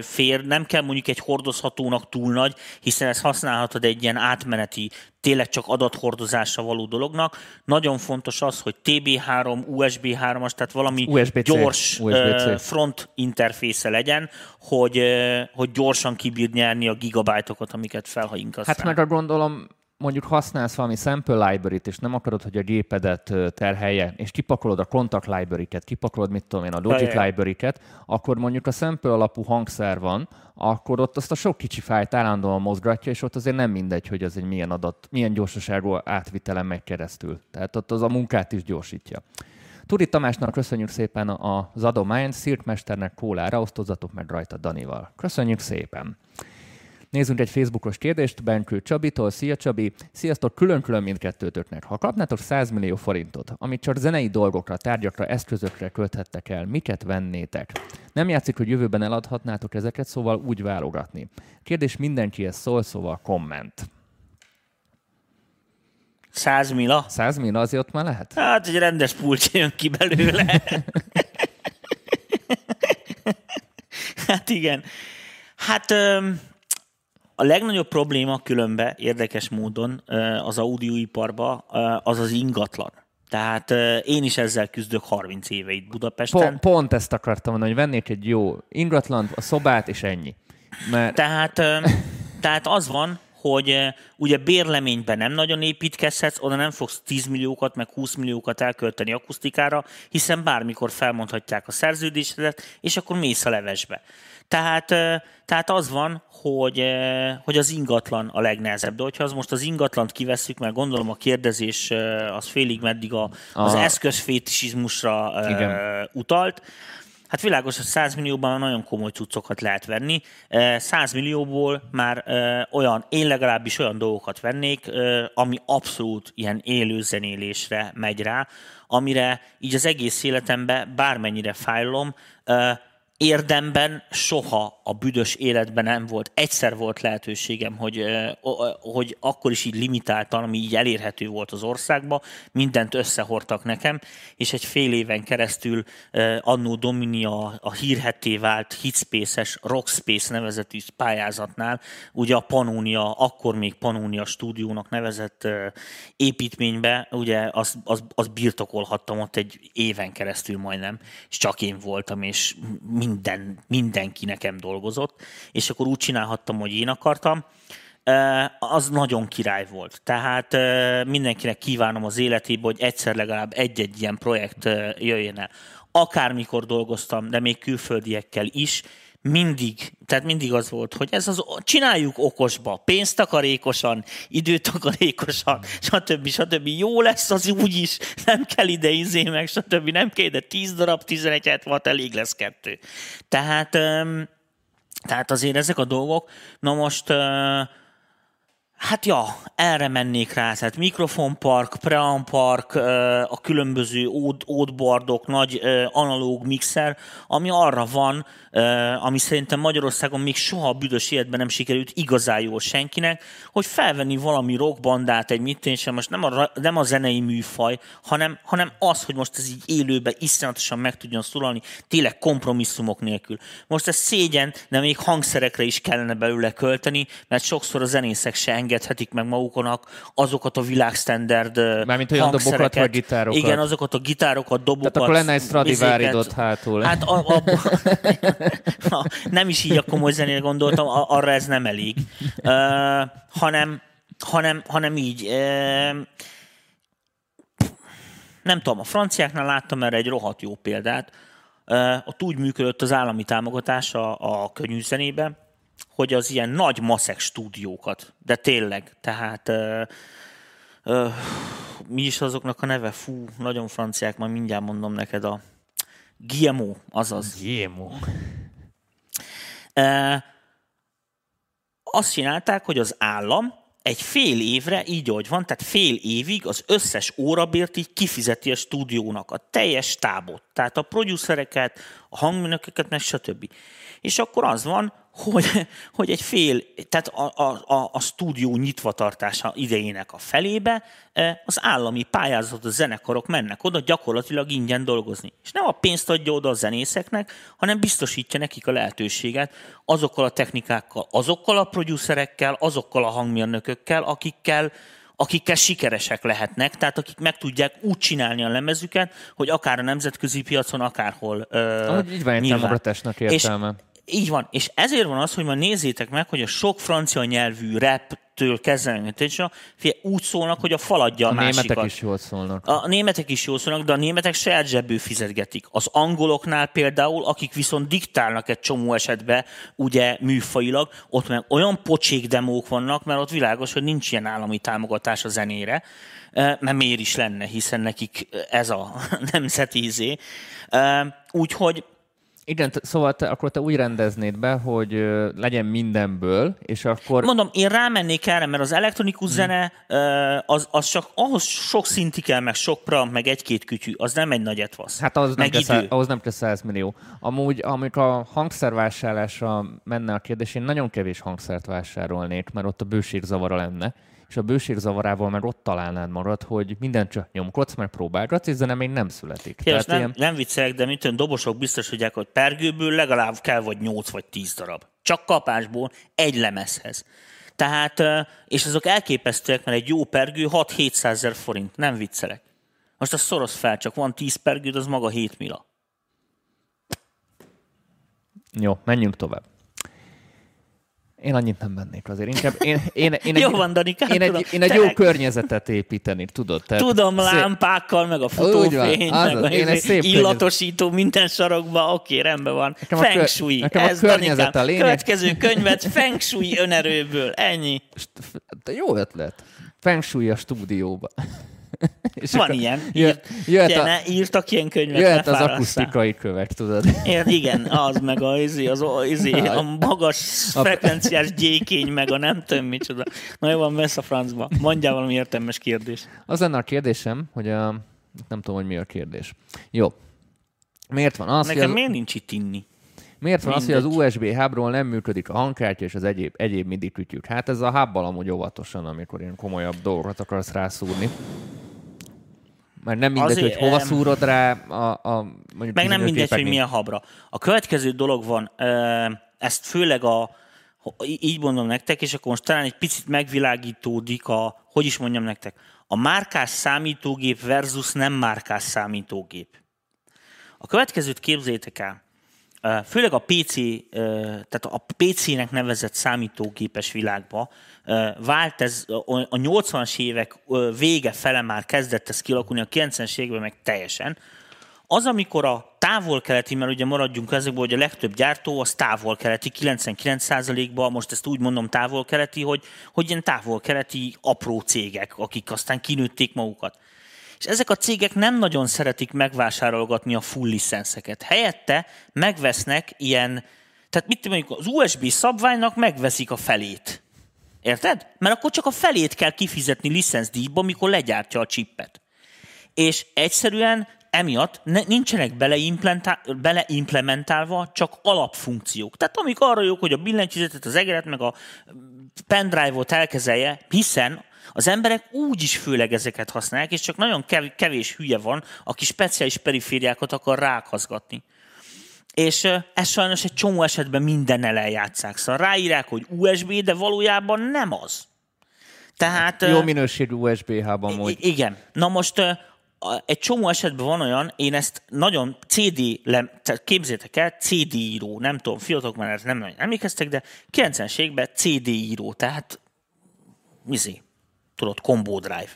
fér. Nem kell mondjuk egy hordozhatónak túl nagy, hiszen ezt használhatod egy ilyen átmeneti tényleg csak adathordozásra való dolognak. Nagyon fontos az, hogy TB3, USB3-as, tehát valami USB-C. gyors USB-C. front interfésze legyen, hogy, hogy gyorsan kibír nyerni a gigabájtokat, amiket felhainkasz Hát meg a gondolom, mondjuk használsz valami sample library-t, és nem akarod, hogy a gépedet terhelje, és kipakolod a contact library-ket, kipakolod, mit tudom én, a logic library-ket, akkor mondjuk a sample alapú hangszer van, akkor ott azt a sok kicsi fájlt állandóan mozgatja, és ott azért nem mindegy, hogy az egy milyen adat, milyen gyorsaságú átvitelen megy keresztül. Tehát ott az a munkát is gyorsítja. Turi Tamásnak köszönjük szépen az adományt, Szirtmesternek kólára, osztozatok meg rajta Danival. Köszönjük szépen! Nézzünk egy Facebookos kérdést Benkő Csabitól. Szia Csabi! Sziasztok! Külön-külön mindkettőtöknek. Ha kapnátok 100 millió forintot, amit csak zenei dolgokra, tárgyakra, eszközökre költhettek el, miket vennétek? Nem játszik, hogy jövőben eladhatnátok ezeket, szóval úgy válogatni. Kérdés mindenkihez szól, szóval komment. 100 mila? 100 millió azért ott már lehet? Hát egy rendes pulcsi jön ki belőle. [LAUGHS] hát igen. Hát öm, a legnagyobb probléma különbe érdekes módon az audióiparban ö, az az ingatlan. Tehát én is ezzel küzdök 30 éve itt Budapesten. Pont, pont ezt akartam mondani, hogy vennék egy jó ingatlant, a szobát, és ennyi. Mert Tehát, [LAUGHS] tehát az van, hogy ö, ugye bérleményben nem nagyon építkezhetsz, oda nem fogsz 10 milliókat, meg 20 milliókat elkölteni akusztikára, hiszen bármikor felmondhatják a szerződésedet, és akkor mész a levesbe. Tehát, ö, tehát az van, hogy, ö, hogy az ingatlan a legnehezebb. De hogyha az most az ingatlant kivesszük, mert gondolom a kérdezés az félig meddig a, az A- eszközfétisizmusra Igen. utalt, Hát világos, hogy 100 millióban nagyon komoly cuccokat lehet venni. Eh, 100 millióból már olyan, én legalábbis olyan dolgokat vennék, ami abszolút ilyen élő zenélésre megy rá, amire így az egész életemben bármennyire fájlom, érdemben soha a büdös életben nem volt. Egyszer volt lehetőségem, hogy, hogy akkor is így limitáltan, ami így elérhető volt az országba, mindent összehordtak nekem, és egy fél éven keresztül annó Domini a, a hírhetté vált Hitspace-es Rockspace nevezetű pályázatnál, ugye a Pannonia, akkor még Pannonia stúdiónak nevezett építménybe, ugye azt az, az birtokolhattam ott egy éven keresztül majdnem, és csak én voltam, és minden, mindenki nekem dolgozott, és akkor úgy csinálhattam, hogy én akartam. Az nagyon király volt. Tehát mindenkinek kívánom az életébe, hogy egyszer legalább egy-egy ilyen projekt jöjjön el. Akármikor dolgoztam, de még külföldiekkel is, mindig, tehát mindig az volt, hogy ez az, csináljuk okosba, pénztakarékosan, időtakarékosan, stb. stb. Jó lesz az úgy is, nem kell ide izé meg, stb. Nem kell ide 10 darab, 11 watt, elég lesz kettő. Tehát, tehát azért ezek a dolgok, na most Hát ja, erre mennék rá, tehát mikrofonpark, preampark, a különböző ód- ódbardok, nagy analóg mixer, ami arra van, ami szerintem Magyarországon még soha a büdös életben nem sikerült igazán jól senkinek, hogy felvenni valami rockbandát, egy mit sem, most nem a, nem a zenei műfaj, hanem, hanem az, hogy most ez így élőben iszonyatosan meg tudjon szólalni, tényleg kompromisszumok nélkül. Most ez szégyen, de még hangszerekre is kellene belőle költeni, mert sokszor a zenészek se engedhetik meg maguknak azokat a világstandard Mármint olyan dobokat, vagy gitárokat. Igen, azokat a gitárokat, dobokat. Tehát akkor lenne egy Stradiváridot izéket. hátul. Hát a, a, a, [LAUGHS] nem is így a komoly zenére gondoltam, arra ez nem elég. Uh, hanem, hanem, hanem így. Uh, nem tudom, a franciáknál láttam erre egy rohadt jó példát. Uh, ott úgy működött az állami támogatás a, a könnyű zenébe, hogy az ilyen nagy maszek stúdiókat, de tényleg, tehát uh, uh, mi is azoknak a neve? Fú, nagyon franciák, majd mindjárt mondom neked a GMO, azaz. Jémó. E, azt csinálták, hogy az állam egy fél évre, így ahogy van, tehát fél évig az összes órabért így kifizeti a stúdiónak, a teljes tábot, tehát a producereket, a hangműnököket, meg stb. És akkor az van, hogy, hogy egy fél, tehát a, a, a, a stúdió nyitvatartása idejének a felébe eh, az állami pályázat, a zenekarok mennek oda gyakorlatilag ingyen dolgozni. És nem a pénzt adja oda a zenészeknek, hanem biztosítja nekik a lehetőséget azokkal a technikákkal, azokkal a producerekkel, azokkal a hangmérnökökkel, akikkel akikkel sikeresek lehetnek, tehát akik meg tudják úgy csinálni a lemezüket, hogy akár a nemzetközi piacon, akárhol ö, Ahogy így van nyilván. támogatásnak És értelme. Így van, és ezért van az, hogy ma nézzétek meg, hogy a sok francia nyelvű raptől kezdve, figyelj, úgy szólnak, hogy a faladja a, A másikat. németek is jól szólnak. A németek is jól szólnak, de a németek saját zsebből fizetgetik. Az angoloknál például, akik viszont diktálnak egy csomó esetben, ugye műfajilag, ott meg olyan pocsék demók vannak, mert ott világos, hogy nincs ilyen állami támogatás a zenére, mert miért is lenne, hiszen nekik ez a [LAUGHS] nemzeti izé. Úgyhogy Igen, szóval te, akkor te úgy rendeznéd be, hogy ö, legyen mindenből, és akkor... Mondom, én rámennék erre, mert az elektronikus zene ö, az, az csak ahhoz sok szinti kell, meg sok pra, meg egy-két kütyű, az nem egy nagy etvasz. Hát ahhoz nem, kell, ahhoz nem kell 100 millió. Amúgy, amikor a hangszervásárlásra menne a kérdés, én nagyon kevés hangszert vásárolnék, mert ott a bőségzavara lenne. És a bőségzavarával meg ott találnád magad, hogy mindent csak nyomkodsz, meg próbálgatsz, és zene még nem születik. Kérdés, nem, ilyen... nem viccelek, de tudom, dobosok biztos tudják, hogy pergőből legalább kell vagy 8 vagy 10 darab. Csak kapásból egy lemezhez. Tehát, és azok elképesztőek, mert egy jó pergő 6-700 ezer forint. Nem viccelek. Most azt szoroz fel, csak van 10 pergőd, az maga 7 mila. Jó, menjünk tovább. Én annyit nem vennék azért. Inkább én, én, én, egy, Jó van, Danikám, én, egy, én egy jó környezetet építenék, tudod? Tehát Tudom, szép- lámpákkal, meg a futófény, meg az, a én egy izé, szép illatosító minden sarokba, oké, rendben van. Nekem a Feng shui. nekem a Ez, környezet Danikám, a lényeg. Következő könyvet Feng shui önerőből. Ennyi. Jó ötlet. Feng shui a stúdióba. [LAUGHS] És Van ilyen. Jöhet, jöhet, a, ne, írtak ilyen könyvet, jöhet az akusztikai kövek, tudod. [LAUGHS] Ér, igen, az meg a, izé, az, a, izé, a magas frekvenciás gyékény, meg a nem tudom micsoda. Na jó van, vesz a francba. Mondjál valami értelmes kérdés. Az lenne a kérdésem, hogy a, nem tudom, hogy mi a kérdés. Jó. Miért van az, Nekem hogy az, miért nincs itt inni? miért van az, hogy az mindegy. USB hubról nem működik a hangkártya és az egyéb, egyéb MIDI kütyük? Hát ez a hubbal amúgy óvatosan, amikor ilyen komolyabb dolgokat akarsz rászúrni. Mert nem mindegy, Azért, hogy hova szúrod rá a, a mondjuk Meg nem bizonyos mindegy, hogy gépeknél. milyen habra. A következő dolog van, ezt főleg a, így mondom nektek, és akkor most talán egy picit megvilágítódik a, hogy is mondjam nektek, a márkás számítógép versus nem márkás számítógép. A következőt képzeljétek el. Főleg a PC, tehát a PC-nek nevezett számítógépes világba vált ez, a a 80-as évek vége fele már kezdett ez kialakulni, a 90-es években meg teljesen. Az, amikor a távol-keleti, mert ugye maradjunk ezekből, hogy a legtöbb gyártó az távol-keleti, 99%-ban, most ezt úgy mondom távol-keleti, hogy, hogy ilyen távol-keleti apró cégek, akik aztán kinőtték magukat. És ezek a cégek nem nagyon szeretik megvásárolgatni a full licenszeket. Helyette megvesznek ilyen, tehát mit mondjuk az USB szabványnak megveszik a felét. Érted? Mert akkor csak a felét kell kifizetni licenszdíjba, mikor legyártja a csippet. És egyszerűen emiatt ne, nincsenek beleimplementál- beleimplementálva csak alapfunkciók. Tehát amik arra jók, hogy a billentyűzetet, az egeret, meg a pendrive-ot elkezelje, hiszen az emberek úgy is főleg ezeket használják, és csak nagyon kev- kevés hülye van, aki speciális perifériákat akar rákhazgatni. És ez sajnos egy csomó esetben minden eljátszák. Szóval ráírják, hogy USB, de valójában nem az. Tehát, Jó minőségű USB hub amúgy. I- igen. Na most egy csomó esetben van olyan, én ezt nagyon CD, lem, tehát képzétek el, CD író, nem tudom, fiatalok már nem nagyon emlékeztek, de 90-es években CD író, tehát izé, tudod, combo drive.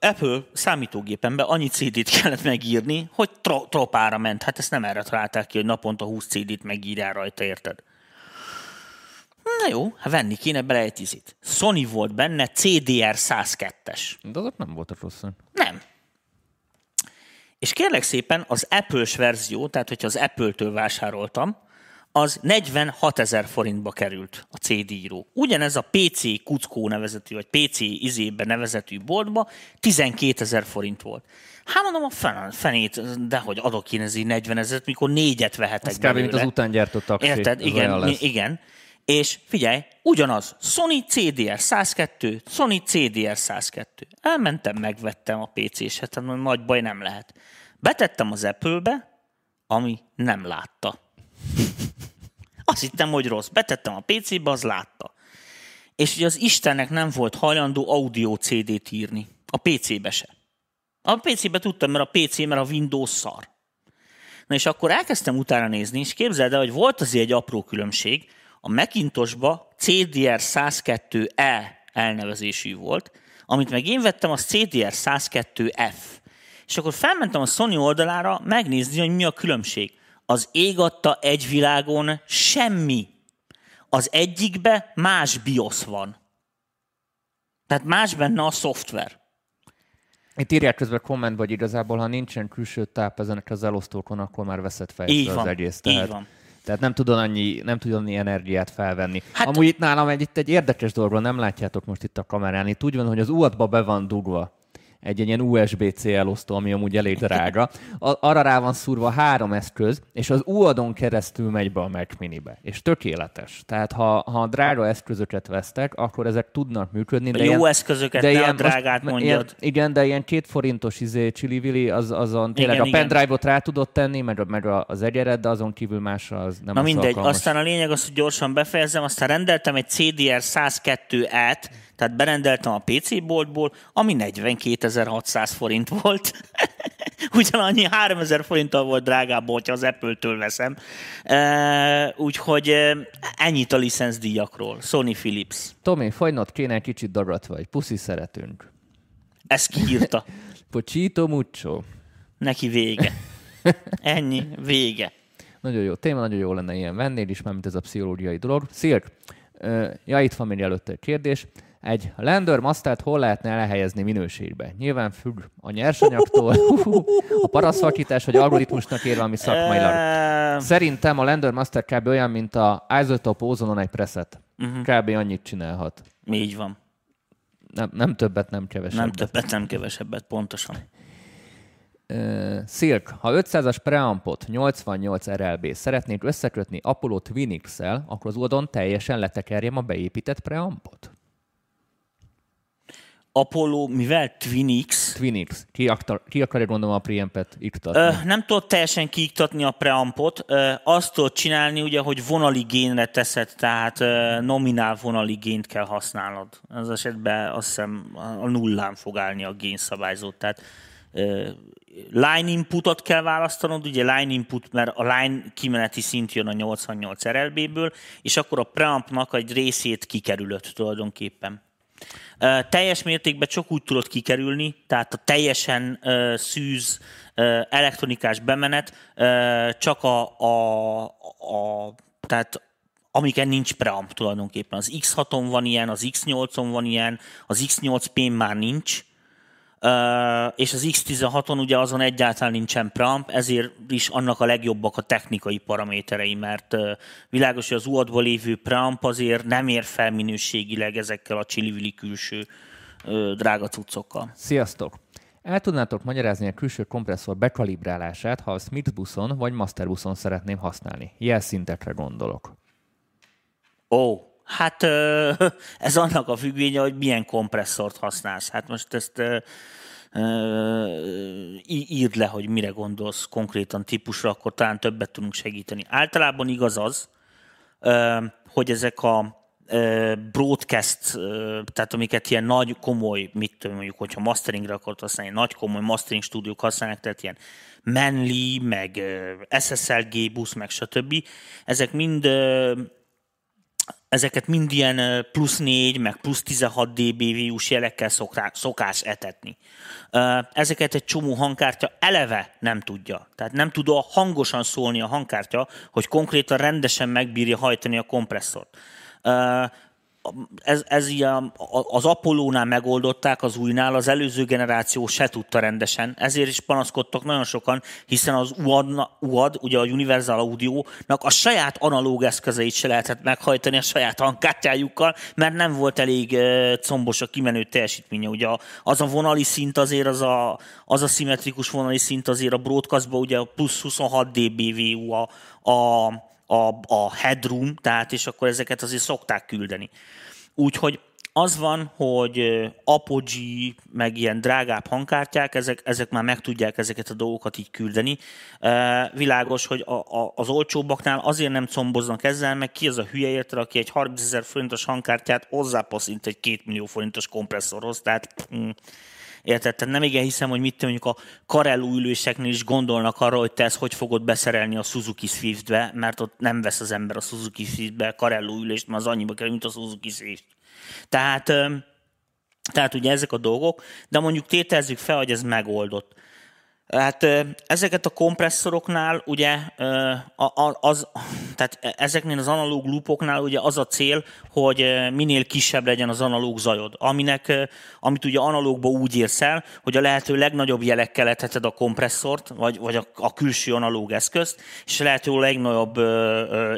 Apple számítógépemben annyi CD-t kellett megírni, hogy tro- tropára ment. Hát ezt nem erre találták ki, hogy naponta 20 CD-t megírjál rajta, érted? Na jó, hát venni kéne bele egy izit. Sony volt benne, CDR 102-es. De azok nem voltak rosszul. Nem. És kérlek szépen az Apple-s verzió, tehát hogyha az Apple-től vásároltam, az 46 ezer forintba került a CD író. Ugyanez a PC Kuckó nevezetű, vagy PC izébe nevezetű boltba 12 ezer forint volt. Hát mondom, a fen- fenét, de hogy adok én ezért 40 ezeret, mikor négyet vehetek Ez kb. mint az utángyártó taxi. Érted? Ez Igen, igen. És figyelj, ugyanaz, Sony CDR 102, Sony CDR 102. Elmentem, megvettem a PC-set, hát nagy baj nem lehet. Betettem az Apple-be, ami nem látta. Azt hittem, hogy rossz. Betettem a PC-be, az látta. és ugye az Istennek nem volt hajlandó audio CD-t írni. A PC-be se. A PC-be tudtam, mert a PC, mert a Windows szar. Na és akkor elkezdtem utána nézni, és képzeld el, hogy volt azért egy apró különbség. A Macintoshba CDR 102E elnevezésű volt, amit meg én vettem, az CDR 102F. És akkor felmentem a Sony oldalára megnézni, hogy mi a különbség. Az ég adta egy világon semmi. Az egyikbe más BIOS van. Tehát más benne a szoftver. Itt írják közben komment, hogy igazából, ha nincsen külső táp ezenek az elosztókon, akkor már Így fejlesztő van, az egész. így Tehát, van. tehát nem tud annyi, nem tud annyi energiát felvenni. Hát- Amúgy itt nálam egy, itt egy érdekes dologról nem látjátok most itt a kamerán. Itt úgy van, hogy az UAD-ba be van dugva egy ilyen USB-C elosztó, ami amúgy elég drága. A- Arra rá van szúrva három eszköz, és az UAD-on keresztül megy be a Mac Mini-be. És tökéletes. Tehát ha, ha drága eszközöket vesztek, akkor ezek tudnak működni. A de jó ilyen- eszközöket, ne a most- drágát ilyen- mondjad. igen, de ilyen két forintos izé, csili az, azon tényleg Igen, a pendrive-ot rá tudod tenni, meg, a- meg a- az egyered, de azon kívül másra az nem Na mindegy, alkalmas. aztán a lényeg az, hogy gyorsan befejezem, aztán rendeltem egy CDR 102-et, tehát berendeltem a PC boltból, ami 42.600 forint volt. [LAUGHS] Ugyanannyi 3000 forinttal volt drágább, hogyha az Apple-től veszem. E, úgyhogy ennyit a licenszdíjakról. Sony Philips. Tomi, folynod kéne egy kicsit dagat vagy. Puszi szeretünk. Ezt kiírta. [LAUGHS] Pocsito mucho. Neki vége. [LAUGHS] Ennyi, vége. Nagyon jó téma, nagyon jó lenne ilyen vennél is, mármint ez a pszichológiai dolog. Szilk, ja, itt van még előtte egy kérdés. Egy Lander Mastert hol lehetne elhelyezni minőségbe? Nyilván függ a nyersanyagtól, [LAUGHS] a paraszfakítás, vagy algoritmusnak ér valami szakmailag. Szerintem a Lander Master kb. olyan, mint a Isotope Ozonon egy preset. Uh-huh. Kb. annyit csinálhat. így van. Nem, nem többet, nem kevesebbet. Nem többet, nem kevesebbet, pontosan. Uh, Silk, ha 500-as preampot 88 RLB szeretnék összekötni Apollo Twinix-el, akkor az oldon teljesen letekerjem a beépített preampot? Apollo, mivel Twinix, Twinix. Ki, akar, ki akarja gondolom a preampet iktatni? Ö, nem tudod teljesen kiiktatni a preampot, ö, azt tudod csinálni, ugye, hogy vonali génre teszed, tehát ö, nominál vonali gént kell használnod. Az esetben azt hiszem a nullán fog állni a génszabályzó. Tehát ö, line inputot kell választanod, ugye line input, mert a line kimeneti szint jön a 88 RLB-ből, és akkor a preampnak egy részét kikerülöd tulajdonképpen. Teljes mértékben csak úgy tudod kikerülni, tehát a teljesen szűz elektronikás bemenet csak a, a, a tehát amiken nincs preamp tulajdonképpen. Az X6-on van ilyen, az X8-on van ilyen, az X8P már nincs, és az X16-on ugye azon egyáltalán nincsen preamp, ezért is annak a legjobbak a technikai paraméterei, mert világos, hogy az UAD-ban lévő preamp azért nem ér fel minőségileg ezekkel a csili külső drága cuccokkal. Sziasztok! El tudnátok magyarázni a külső kompresszor bekalibrálását, ha a Smith buszon vagy Master buszon szeretném használni? Jelszintekre gondolok. Ó, hát [LAUGHS] ez annak a függvénye, hogy milyen kompresszort használsz. Hát most ezt írd le, hogy mire gondolsz konkrétan típusra, akkor talán többet tudunk segíteni. Általában igaz az, hogy ezek a broadcast, tehát amiket ilyen nagy, komoly, mit tudom, mondjuk, hogyha masteringre akarod használni, nagy komoly mastering stúdiók használnak, tehát ilyen Manly, meg SSL busz, meg stb. Ezek mind ezeket mind ilyen plusz 4, meg plusz 16 dBV-us jelekkel szoká- szokás etetni. Ezeket egy csomó hangkártya eleve nem tudja. Tehát nem tud a hangosan szólni a hangkártya, hogy konkrétan rendesen megbírja hajtani a kompresszort. Ez, ez ilyen, az Apollónál megoldották, az újnál, az előző generáció se tudta rendesen, ezért is panaszkodtak nagyon sokan, hiszen az UAD, UAD ugye a Universal Audio-nak a saját analóg eszközeit se lehetett meghajtani a saját hangkártyájukkal, mert nem volt elég eh, combos a kimenő teljesítménye. Ugye az a vonali szint azért, az a, az a szimmetrikus vonali szint azért a broadcastban ugye a plusz 26 dBV a, a a, a headroom, tehát és akkor ezeket azért szokták küldeni. Úgyhogy az van, hogy Apogee, meg ilyen drágább hangkártyák, ezek, ezek már meg tudják ezeket a dolgokat így küldeni. Világos, hogy a, a, az olcsóbbaknál azért nem comboznak ezzel, meg ki az a hülye érte, aki egy 30 ezer forintos hangkártyát hozzápasszint egy 2 millió forintos kompresszorhoz, tehát mm, Érted? Tehát nem igen hiszem, hogy mit mondjuk a Karelló üléseknél is gondolnak arra, hogy te ezt hogy fogod beszerelni a Suzuki Swift-be, mert ott nem vesz az ember a Suzuki Swift-be Karelló ülést, mert az annyiba kerül, mint a Suzuki Swift. Tehát, tehát ugye ezek a dolgok, de mondjuk tételezzük fel, hogy ez megoldott. Hát ezeket a kompresszoroknál ugye az, tehát ezeknél az analóg loopoknál ugye az a cél, hogy minél kisebb legyen az analóg zajod, aminek, amit ugye analógba úgy érsz el, hogy a lehető legnagyobb jelekkel leheted a kompresszort, vagy, vagy a, a külső analóg eszközt, és a lehető legnagyobb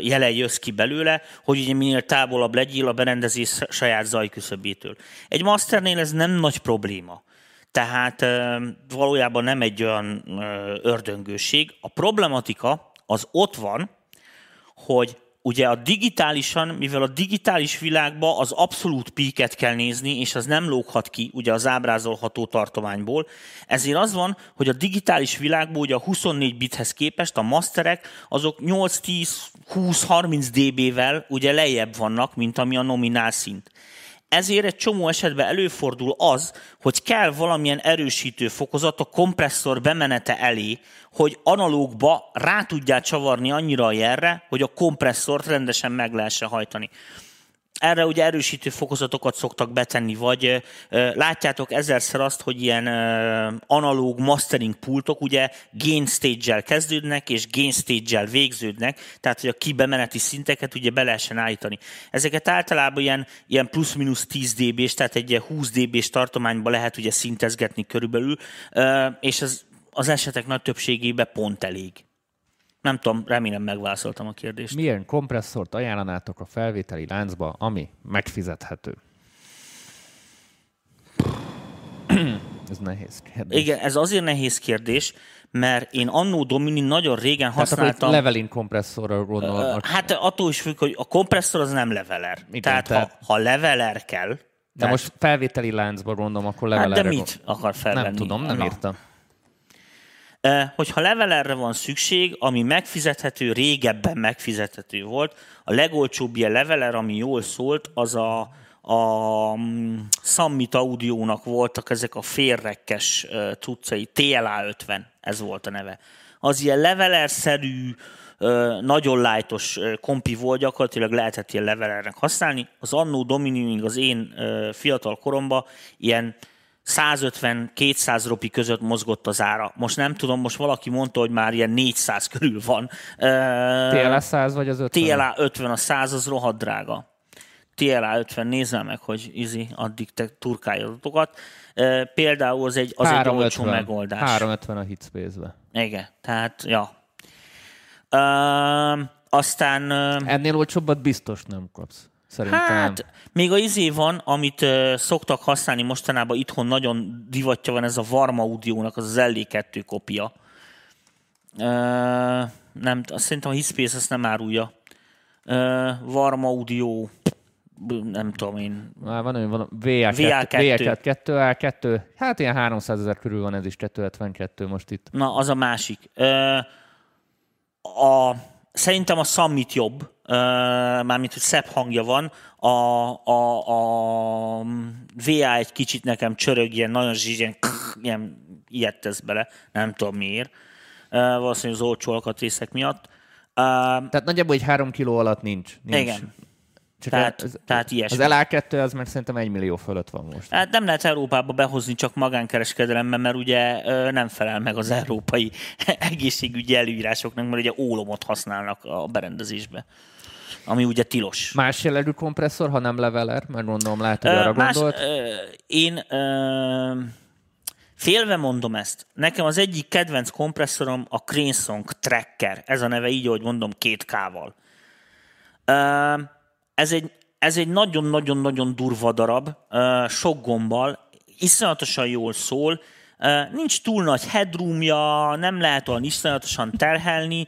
jele jössz ki belőle, hogy ugye minél távolabb legyél a berendezés saját zajküszöbétől. Egy masternél ez nem nagy probléma. Tehát valójában nem egy olyan ördöngőség. A problematika az ott van, hogy ugye a digitálisan, mivel a digitális világban az abszolút píket kell nézni, és az nem lóghat ki ugye az ábrázolható tartományból, ezért az van, hogy a digitális világban ugye a 24 bithez képest a masterek azok 8-10-20-30 dB-vel ugye lejjebb vannak, mint ami a nominál szint ezért egy csomó esetben előfordul az, hogy kell valamilyen erősítő fokozat a kompresszor bemenete elé, hogy analógba rá tudják csavarni annyira a jelre, hogy a kompresszort rendesen meg lehessen hajtani. Erre ugye erősítő fokozatokat szoktak betenni, vagy látjátok ezerszer azt, hogy ilyen analóg mastering pultok ugye gain stage-el kezdődnek, és gain stage-el végződnek, tehát hogy a kibemeneti szinteket ugye be lehessen állítani. Ezeket általában ilyen, ilyen plusz-minusz 10 dB-s, tehát egy 20 dB-s tartományban lehet ugye szintezgetni körülbelül, és az, az esetek nagy többségében pont elég. Nem tudom, remélem megválaszoltam a kérdést. Milyen kompresszort ajánlanátok a felvételi láncba, ami megfizethető? ez nehéz kérdés. Igen, ez azért nehéz kérdés, mert én annó Domini nagyon régen Tehát használtam... leveling kompresszorral gondolom. Hát attól is függ, hogy a kompresszor az nem leveler. Igen, tehát, tehát ha, ha leveler kell... De tehát... most felvételi láncba gondolom, akkor levelerre... Hát de mit akar felvenni? Nem tudom, nem írtam hogyha levelerre van szükség, ami megfizethető, régebben megfizethető volt, a legolcsóbb ilyen leveler, ami jól szólt, az a, a mm, Summit Audio-nak voltak ezek a férrekkes cuccai, TLA 50, ez volt a neve. Az ilyen leveler-szerű, nagyon lájtos kompi volt, gyakorlatilag lehetett ilyen levelernek használni. Az Annó Domini, az én fiatal koromban ilyen 150-200 ropi között mozgott az ára. Most nem tudom, most valaki mondta, hogy már ilyen 400 körül van. TLA 100 vagy az 50? TLA 50, a 100 az rohadt drága. TLA 50, nézzel meg, hogy izi, addig te turkálj adatokat. Például az egy, az 350, egy olcsó megoldás. 350 a Hitspace-be. Igen, tehát, ja. Uh, aztán... Ennél olcsóbbat biztos nem kapsz. Szerintem. Hát, még a izé van, amit uh, szoktak használni mostanában itthon nagyon divatja van, ez a Varma Audio-nak az, az LD2 kopia. Uh, nem, azt szerintem a Hispace ezt nem árulja. Uh, Varma Audio, nem tudom én. Már van, hogy van VA2, VA2, VA2, hát ilyen 300 ezer körül van ez is, 252 most itt. Na, az a másik. Uh, a, szerintem a Summit jobb, mármint, hogy szebb hangja van, a, a, a VA egy kicsit nekem csörög, ilyen nagyon zsizsén, ilyen ilyet tesz bele, nem tudom miért. Valószínűleg az olcsó alkatrészek miatt. Tehát nagyjából egy három kiló alatt nincs. nincs. Igen. Csak tehát, az, tehát ilyesmi. Az LA2 az meg szerintem egy millió fölött van most. Hát nem lehet Európába behozni csak magánkereskedelemben, mert ugye nem felel meg az európai [LAUGHS] egészségügyi előírásoknak, mert ugye ólomot használnak a berendezésbe ami ugye tilos. Más jellegű kompresszor, ha nem leveler? Mert gondolom lehet, hogy arra más, gondolt. Ö, én ö, félve mondom ezt. Nekem az egyik kedvenc kompresszorom a Cranesong Tracker. Ez a neve így, ahogy mondom, két K-val. Ez egy ez egy nagyon-nagyon-nagyon durva darab, sok gombbal, iszonyatosan jól szól, nincs túl nagy headroomja, nem lehet olyan iszonyatosan terhelni,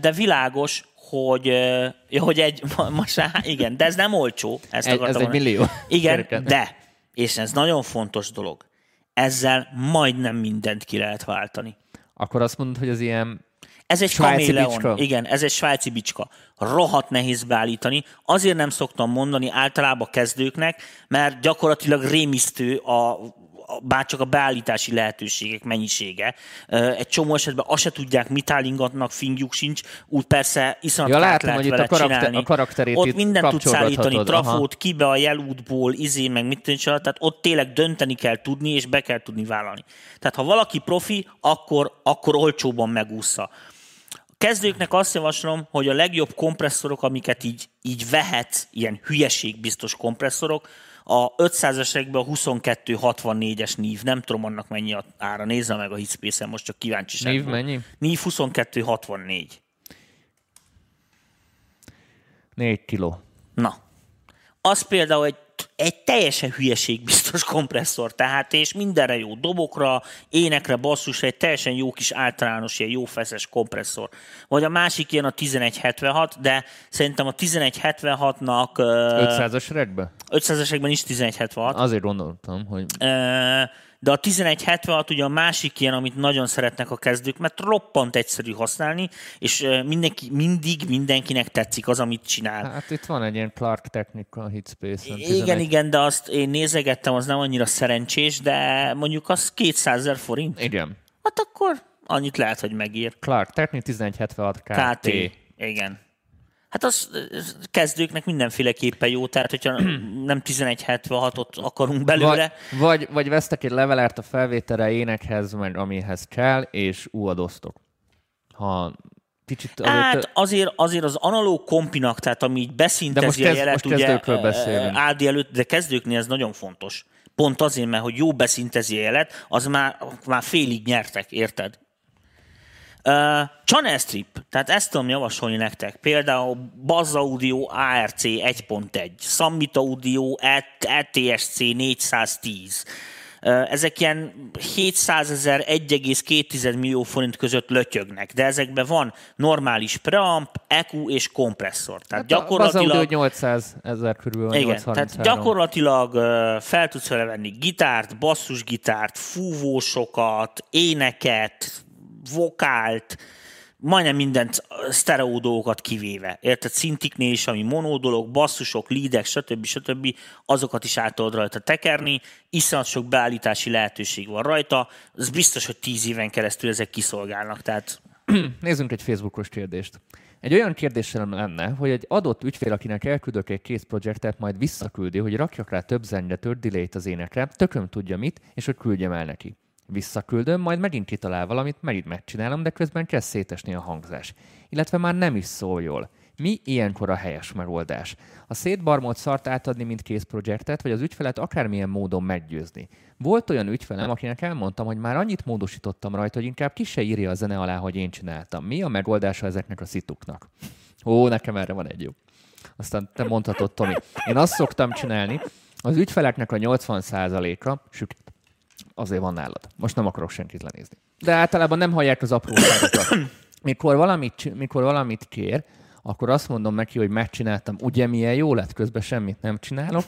de világos, hogy, ja, hogy egy, most, igen, de ez nem olcsó. Ezt Ez, ez egy millió. Igen, de, és ez nagyon fontos dolog, ezzel majdnem mindent ki lehet váltani. Akkor azt mondod, hogy az ilyen Ez egy Svájci kaméleon. bicska? Igen, ez egy svájci bicska. Rohadt nehéz beállítani. Azért nem szoktam mondani általában kezdőknek, mert gyakorlatilag rémisztő a, bárcsak a beállítási lehetőségek mennyisége. Egy csomó esetben azt se tudják, mit állingatnak, fingjuk sincs, úgy persze iszonyat Ja, látom, lehet vele a karakter- csinálni. a karakterét Ott mindent tudsz állítani, kapcsolgathatod, aha. trafót, kibe a jelútból, izé, meg mit tudni, tehát ott tényleg dönteni kell tudni, és be kell tudni vállalni. Tehát ha valaki profi, akkor, akkor olcsóban megúszza. Kezdőknek azt javaslom, hogy a legjobb kompresszorok, amiket így, így vehet, ilyen hülyeségbiztos kompresszorok, a 500-esekben a 2264-es NIV, nem tudom annak mennyi a ára, nézze meg a Hitspace-en, most csak kíváncsiság. Nív mennyi? NIV 2264. 4 kiló. Na, az például egy, egy teljesen hülyeségbiztos kompresszor, tehát és mindenre jó dobokra, énekre, basszusra, egy teljesen jó kis általános, ilyen jó feszes kompresszor. Vagy a másik ilyen a 1176, de szerintem a 1176-nak 500-as regbe? 500-esekben is 1176, Azért gondoltam, hogy Ö, de a 1176 ugye a másik ilyen, amit nagyon szeretnek a kezdők, mert roppant egyszerű használni, és mindenki, mindig mindenkinek tetszik az, amit csinál. hát itt van egy ilyen Clark Technical Hitspace-en. Igen, 11. igen, de azt én nézegettem, az nem annyira szerencsés, de mondjuk az 200 ezer forint. Igen. Hát akkor annyit lehet, hogy megír. Clark Technical 1176 KT. KT. Igen. Hát az kezdőknek mindenféleképpen jó, tehát hogyha [CLEARS THROAT] nem 1176-ot akarunk belőle, Vagy, vagy, vagy vesztek egy levelert a felvételre énekhez, meg amihez kell, és úadoztok. Ha kicsit azért... Hát azért, azért az analóg kompinak, tehát ami így De beszintezi most a kezd- jelet, most ugye beszélünk. Ádi előtt, de kezdőknél ez nagyon fontos. Pont azért, mert hogy jó beszintezi a jelet, az már, már félig nyertek, érted? Uh, Channel Strip, tehát ezt tudom javasolni nektek. Például Buzz Audio ARC 1.1, Summit Audio ETSC 410. Uh, Ezek ilyen 700 ezer, 1,2 millió forint között lötyögnek, de ezekben van normális preamp, EQ és kompresszor. Tehát Hát gyakorlatilag... gyakorlatilag... 800 ezer körül, Igen, 833. tehát gyakorlatilag ö, fel tudsz vele venni gitárt, basszusgitárt, fúvósokat, éneket, vokált, majdnem mindent ö, sztereó dolgokat kivéve. Érted? Szintiknél is, ami monó dolog, basszusok, leadek, stb. stb. azokat is át tudod rajta tekerni, iszonyat sok beállítási lehetőség van rajta, az biztos, hogy tíz éven keresztül ezek kiszolgálnak, tehát [CLEARS THROAT] Nézzünk egy Facebookos kérdést. Egy olyan kérdésem lenne, hogy egy adott ügyfél, akinek elküldök egy kész projektet, majd visszaküldi, hogy rakjak rá több zengetőt, delay az énekre, tököm tudja mit, és hogy küldjem el neki. Visszaküldöm, majd megint kitalál valamit, megint megcsinálom, de közben kezd szétesni a hangzás. Illetve már nem is szól jól. Mi ilyenkor a helyes megoldás? A szétbarmolt szart átadni, mint kész projektet, vagy az ügyfelet akármilyen módon meggyőzni. Volt olyan ügyfelem, akinek elmondtam, hogy már annyit módosítottam rajta, hogy inkább ki se írja a zene alá, hogy én csináltam. Mi a megoldása ezeknek a szituknak? Ó, nekem erre van egy jó. Aztán te mondhatod, Tomi. Én azt szoktam csinálni, az ügyfeleknek a 80%-a, sőt, azért van nálad. Most nem akarok senkit lenézni. De általában nem hallják az apróságokat. Mikor valamit, mikor valamit kér, akkor azt mondom neki, hogy megcsináltam, ugye milyen jó lett, közben semmit nem csinálok,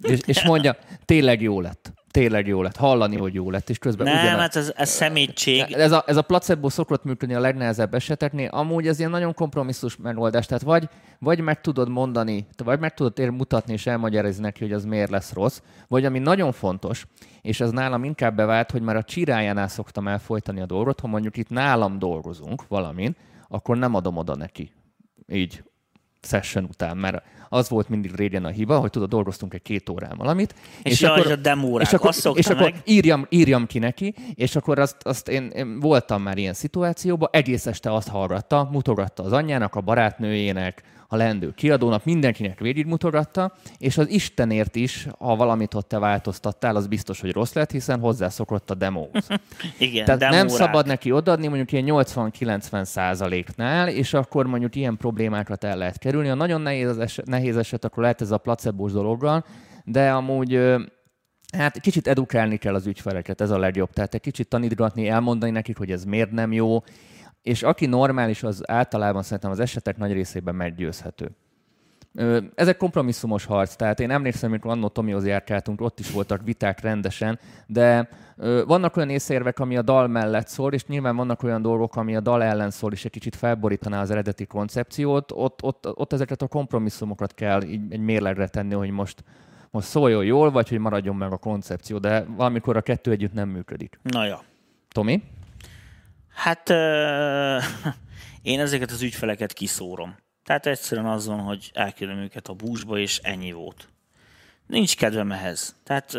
és, és mondja, tényleg jó lett, tényleg jó lett, hallani, hogy jó lett, és közben nem, ugyanaz. hát ez, ez szemétség. Ez a, ez a placebo szokott működni a legnehezebb eseteknél. Amúgy ez ilyen nagyon kompromisszus megoldás. Tehát vagy, vagy meg tudod mondani, vagy meg tudod ér mutatni és elmagyarázni neki, hogy az miért lesz rossz, vagy ami nagyon fontos, és ez nálam inkább bevált, hogy már a csirájánál szoktam elfolytani a dolgot, ha mondjuk itt nálam dolgozunk valamin, akkor nem adom oda neki. Így session után, mert az volt mindig régen a hiba, hogy tudod, dolgoztunk egy két órán valamit, És jaj, a demórák, és akkor, azt és akkor meg. írjam, írjam ki neki, és akkor azt, azt én, én, voltam már ilyen szituációban, egész este azt hallgatta, mutogatta az anyjának, a barátnőjének, a lendő kiadónak, mindenkinek végigmutogatta, és az Istenért is, ha valamit ott te változtattál, az biztos, hogy rossz lett, hiszen hozzászokott a demóhoz. [LAUGHS] Igen, Tehát nem demórák. szabad neki odaadni mondjuk ilyen 80-90 százaléknál, és akkor mondjuk ilyen problémákat el lehet kerülni. Ha nagyon nehéz, az eset, nehéz eset, akkor lehet ez a placebós dologgal, de amúgy Hát kicsit edukálni kell az ügyfeleket, ez a legjobb. Tehát egy kicsit tanítgatni, elmondani nekik, hogy ez miért nem jó. és aki normális, az általában szerintem az esetek nagy részében meggyőzhető. Ez egy kompromisszumos harc, tehát én emlékszem, amikor annó Tomihoz járkáltunk, ott is voltak viták rendesen, de vannak olyan észérvek, ami a dal mellett szól, és nyilván vannak olyan dolgok, ami a dal ellen szól, és egy kicsit felborítaná az eredeti koncepciót, ott, ott, ott ezeket a kompromisszumokat kell így egy mérlegre tenni, hogy most, most szóljon jól, vagy hogy maradjon meg a koncepció, de valamikor a kettő együtt nem működik. Na ja. Tomi? Hát ö, [LAUGHS] én ezeket az ügyfeleket kiszórom. Tehát egyszerűen az van, hogy elküldöm őket a búzsba, és ennyi volt. Nincs kedvem ehhez. Tehát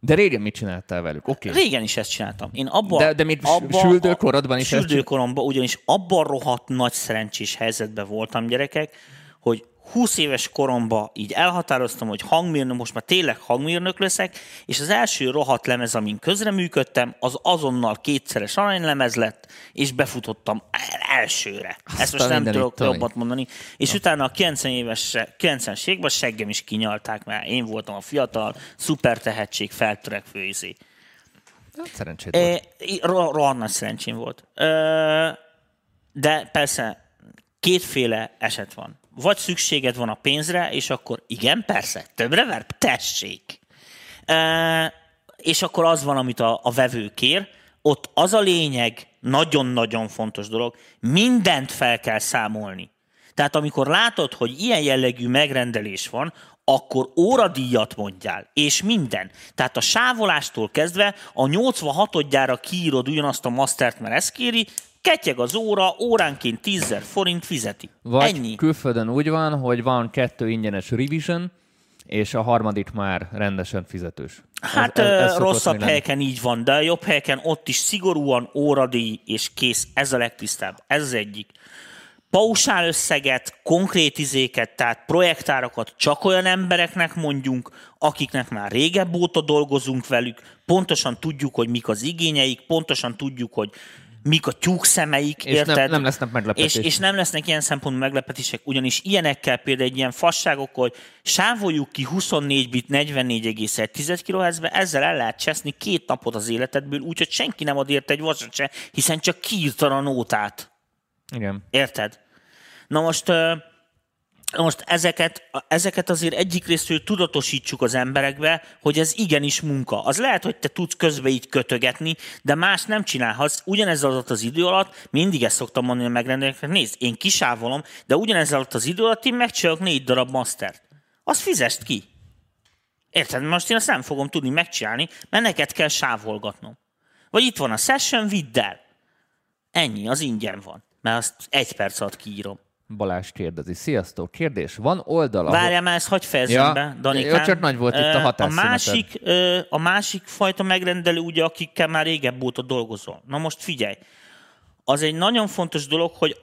De régen mit csináltál velük? Okay. régen is ezt csináltam. Én abba, De- de mit, süldőkorodban is Süldőkoromban ugyanis abban rohadt nagy szerencsés helyzetben voltam, gyerekek, hogy 20 éves koromban így elhatároztam, hogy hangmérnök, most már tényleg hangmérnök leszek, és az első rohadt lemez, amin közreműködtem, az azonnal kétszeres aranylemez lett, és befutottam el- elsőre. Ezt Azt a most nem tudok Tomi. jobbat mondani. És utána a 90 éves, 90-es években seggem is kinyalták, mert én voltam a fiatal, szuper tehetség, feltörekvő izé. Hát szerencséd volt. Rohadt nagy szerencsém volt. De persze kétféle eset van. Vagy szükséged van a pénzre, és akkor igen, persze, többre ver, tessék. E, és akkor az van, amit a, a vevő kér, ott az a lényeg, nagyon-nagyon fontos dolog, mindent fel kell számolni. Tehát amikor látod, hogy ilyen jellegű megrendelés van, akkor óradíjat mondjál, és minden. Tehát a sávolástól kezdve a 86-odjára kiírod ugyanazt a mastert, mert ezt kéri, ketyeg az óra, óránként 10 forint fizeti. Vagy Ennyi. külföldön úgy van, hogy van kettő ingyenes revision, és a harmadik már rendesen fizetős. Hát Ez- ez- ez rosszabb helyeken így van, de a jobb helyeken ott is szigorúan óradíj és kész. Ez a legtisztább. Ez az egyik. Pausál összeget, konkrét izéket, tehát projektárakat csak olyan embereknek mondjunk, akiknek már régebb óta dolgozunk velük, pontosan tudjuk, hogy mik az igényeik, pontosan tudjuk, hogy mik a tyúk szemeik, És nem- érted? nem lesznek meglepetések. És, és nem lesznek ilyen szempontból meglepetések, ugyanis ilyenekkel például egy ilyen fasságok, hogy sávoljuk ki 24 bit 44,1 kHz-be, ezzel el lehet cseszni két napot az életedből, úgyhogy senki nem ad érte egy vasat se, hiszen csak kiírtad a nótát. Igen. Érted? Na most, most ezeket, ezeket azért egyik részről tudatosítsuk az emberekbe, hogy ez igenis munka. Az lehet, hogy te tudsz közben így kötögetni, de más nem csinálhatsz. Ugyanez alatt az idő alatt, mindig ezt szoktam mondani a megrendelőknek, nézd, én kisávolom, de ugyanez alatt az idő alatt én megcsinálok négy darab mastert. Azt fizest ki. Érted? Most én azt nem fogom tudni megcsinálni, mert neked kell sávolgatnom. Vagy itt van a session, vidd el. Ennyi, az ingyen van. Mert azt egy perc alatt kiírom. Balázs kérdezi. Sziasztok, kérdés. Van oldal, ahol... Várjál már, ezt hagyj fejezzem Ja, be, Danikám. jó, csak nagy volt itt a Ö, A másik, ö, a másik fajta megrendelő, ugye, akikkel már régebb óta dolgozol. Na most figyelj, az egy nagyon fontos dolog, hogy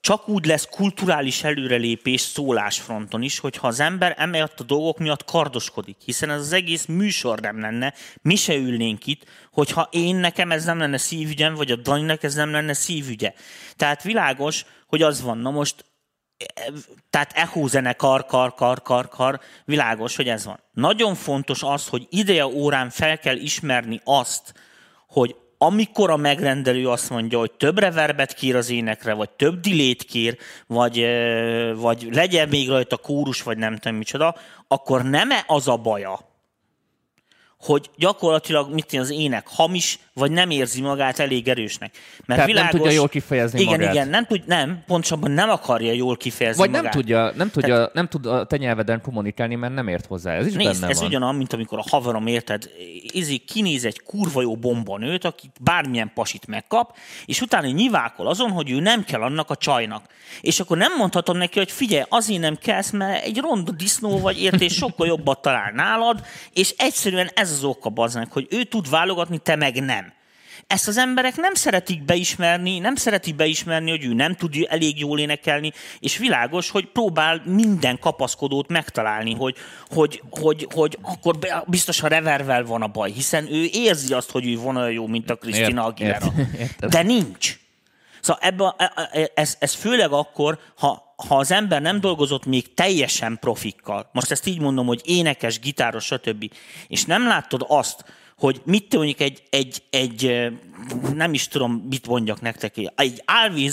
csak úgy lesz kulturális előrelépés szólásfronton is, hogyha az ember emiatt a dolgok miatt kardoskodik. Hiszen ez az egész műsor nem lenne, mi se ülnénk itt, hogyha én nekem ez nem lenne szívügyem, vagy a Daninek ez nem lenne szívügye. Tehát világos, hogy az van. Na most tehát echo zene, kar, kar, kar, kar, kar, világos, hogy ez van. Nagyon fontos az, hogy ideje órán fel kell ismerni azt, hogy amikor a megrendelő azt mondja, hogy több reverbet kér az énekre, vagy több dilét kér, vagy, vagy legyen még rajta kórus, vagy nem tudom micsoda, akkor nem -e az a baja, hogy gyakorlatilag mit az ének hamis, vagy nem érzi magát elég erősnek. Mert Tehát nem tudja jól kifejezni igen, magát. Igen, nem tud, nem, pontosabban nem akarja jól kifejezni Vagy nem magát. tudja, nem, tudja, nem tud a te nyelveden kommunikálni, mert nem ért hozzá. Ez is Nézd, benne ez van. ugyanaz, mint amikor a haverom, érted, izé kinéz egy kurva jó bombanőt, aki bármilyen pasit megkap, és utána nyivákol azon, hogy ő nem kell annak a csajnak. És akkor nem mondhatom neki, hogy figyelj, azért nem kellsz, mert egy ronda disznó vagy, érted, és sokkal jobbat talál nálad, és egyszerűen ez az oka baznak, hogy ő tud válogatni, te meg nem. Ezt az emberek nem szeretik beismerni, nem szeretik beismerni, hogy ő nem tud elég jól énekelni, és világos, hogy próbál minden kapaszkodót megtalálni, hogy, hogy, hogy, hogy akkor biztos a revervel van a baj, hiszen ő érzi azt, hogy ő van olyan jó, mint a Krisztina Aguilera. De nincs. Szóval ebbe, e- e- ez, ez főleg akkor, ha, ha az ember nem dolgozott még teljesen profikkal, most ezt így mondom, hogy énekes, gitáros, stb., és nem láttad azt, hogy mit mondjuk egy, egy, egy, nem is tudom, mit mondjak nektek, egy always,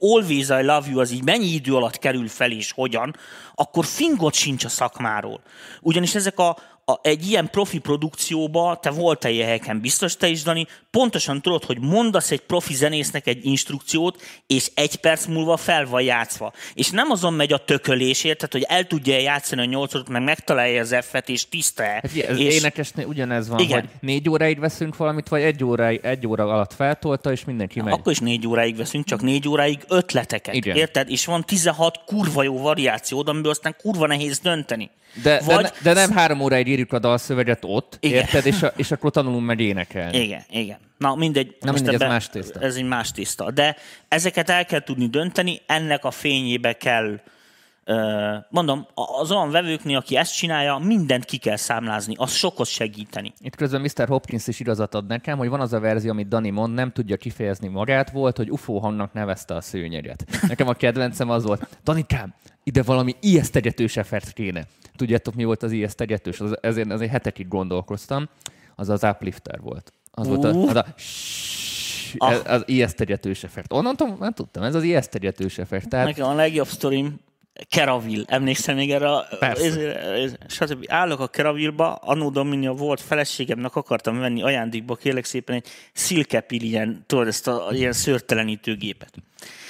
always I love you az így mennyi idő alatt kerül fel és hogyan, akkor fingot sincs a szakmáról. Ugyanis ezek a, a, egy ilyen profi produkcióba, te voltál ilyen helyeken, biztos te is, Dani, pontosan tudod, hogy mondasz egy profi zenésznek egy instrukciót, és egy perc múlva fel van játszva. És nem azon megy a tökölésért, tehát hogy el tudja játszani a nyolcadot, meg megtalálja az F-et, és tiszta Hát ez és... énekesnél ugyanez van, Igen. hogy négy óráig veszünk valamit, vagy egy, óráig, egy óra alatt feltolta, és mindenki megy. Akkor is négy óráig veszünk, csak négy óráig ötleteket. Igen. Érted? És van 16 kurva jó variációd, amiből aztán kurva nehéz dönteni. De, Vagy- de, de nem három óráig írjuk a dalszöveget ott, Igen. érted? És, a, és akkor tanulunk meg énekelni. Igen, igen. Na mindegy. Na mindegy, ez ebbe- más tészta. Ez egy más tészta. De ezeket el kell tudni dönteni, ennek a fényébe kell mondom, az olyan vevőknél, aki ezt csinálja, mindent ki kell számlázni, az sokat segíteni. Itt közben Mr. Hopkins is igazat ad nekem, hogy van az a verzió, amit Dani mond, nem tudja kifejezni magát, volt, hogy UFO hangnak nevezte a szőnyeget. Nekem a kedvencem az volt, Danikám, ide valami ijesztegetős effekt kéne. Tudjátok, mi volt az ijesztegetős? Az, ezért, ezért hetekig gondolkoztam. Az az uplifter volt. Az volt a, Ú. az, a Ah. az ijesztegetős effekt. Onnantól nem tudtam, ez az ijesztegetős effekt. Tehát Nekem a legjobb sztorim Keravil. Emlékszel még erre? stb. Állok a Keravilba, Anno Dominia volt feleségemnek akartam venni ajándékba, kérlek szépen egy szilkepil ilyen, tudod, ezt a ilyen szőrtelenítő gépet.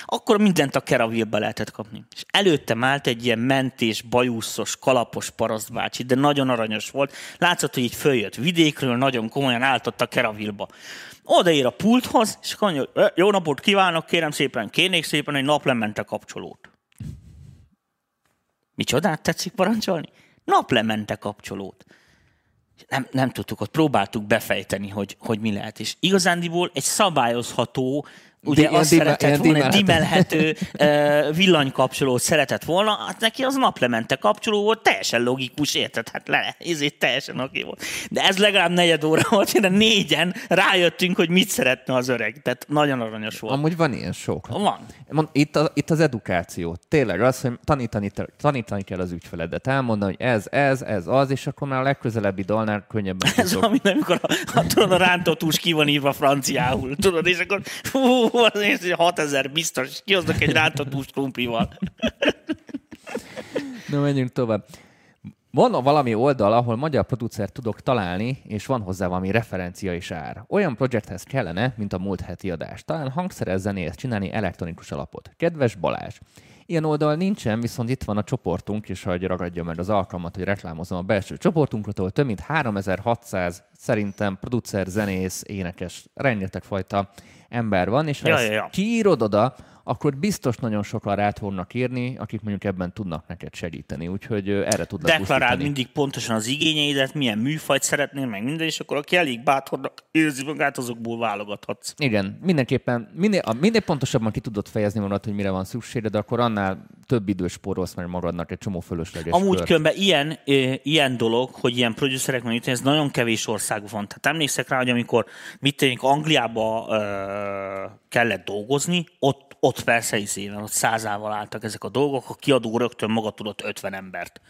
Akkor mindent a Keravilba lehetett kapni. És előttem állt egy ilyen mentés, bajuszos, kalapos parasztbácsi, de nagyon aranyos volt. Látszott, hogy így följött vidékről, nagyon komolyan állt ott a Keravilba. Odaér a pulthoz, és akkor mondja, jó napot kívánok, kérem szépen, kérnék szépen egy naplemente kapcsolót. Micsodát tetszik parancsolni? Naplemente kapcsolót. Nem, nem tudtuk, ott próbáltuk befejteni, hogy, hogy mi lehet. És igazándiból egy szabályozható, ugye ilyen azt szeretett volna, dimelhető. dimelhető villanykapcsolót szeretett volna, hát neki az naplemente kapcsoló volt, teljesen logikus, érted? Hát le, ezért teljesen oké volt. De ez legalább negyed óra volt, de négyen rájöttünk, hogy mit szeretne az öreg. Tehát nagyon aranyos volt. amúgy van ilyen sok. Van. Mond, itt, a, itt az edukáció. Tényleg az, hogy tanítani, tanítani kell az ügyfeledet. Elmondani, hogy ez, ez, ez az, és akkor már a legközelebbi dalnál könnyebben Ez tudok. ami, amikor a, a, a rántótús ki van írva franciául, tudod, és akkor fú, az néz, hogy 6000 biztos, kihoznak egy rántótús krumplival. [LAUGHS] Na, menjünk tovább. Van valami oldal, ahol magyar producer tudok találni, és van hozzá valami referencia és ár. Olyan projekthez kellene, mint a múlt heti adás. Talán hangszeres zenéhez csinálni elektronikus alapot. Kedves Balázs! Ilyen oldal nincsen, viszont itt van a csoportunk, és hogy ragadja meg az alkalmat, hogy reklámozom a belső csoportunkat, ahol több mint 3600 szerintem producer, zenész, énekes, rengeteg fajta ember van, és ha Ja, ezt ja, ja. kiírod oda, akkor biztos nagyon sokan rá fognak írni, akik mondjuk ebben tudnak neked segíteni, úgyhogy erre tudnak Deklaráld mindig pontosan az igényeidet, milyen műfajt szeretnél, meg minden, és akkor aki elég bátornak érzi magát, azokból válogathatsz. Igen, mindenképpen minél, minél pontosabban ki tudod fejezni magad, hogy mire van szükséged, akkor annál több idős spórolsz meg magadnak egy csomó fölösleges Amúgy kört. különben ilyen, ilyen dolog, hogy ilyen producerek itt, ez nagyon kevés ország van. Tehát emlékszek rá, hogy amikor mit tényleg Angliába ö, kellett dolgozni, ott, ott persze izében, ott százával álltak ezek a dolgok, a kiadó rögtön maga tudott 50 embert.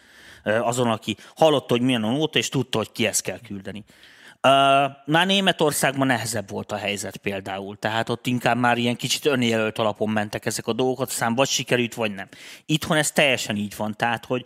Azon, aki hallotta, hogy milyen a nóta, és tudta, hogy kihez kell küldeni. Már Németországban nehezebb volt a helyzet például, tehát ott inkább már ilyen kicsit önjelölt alapon mentek ezek a dolgok, aztán vagy sikerült, vagy nem. Itthon ez teljesen így van, tehát hogy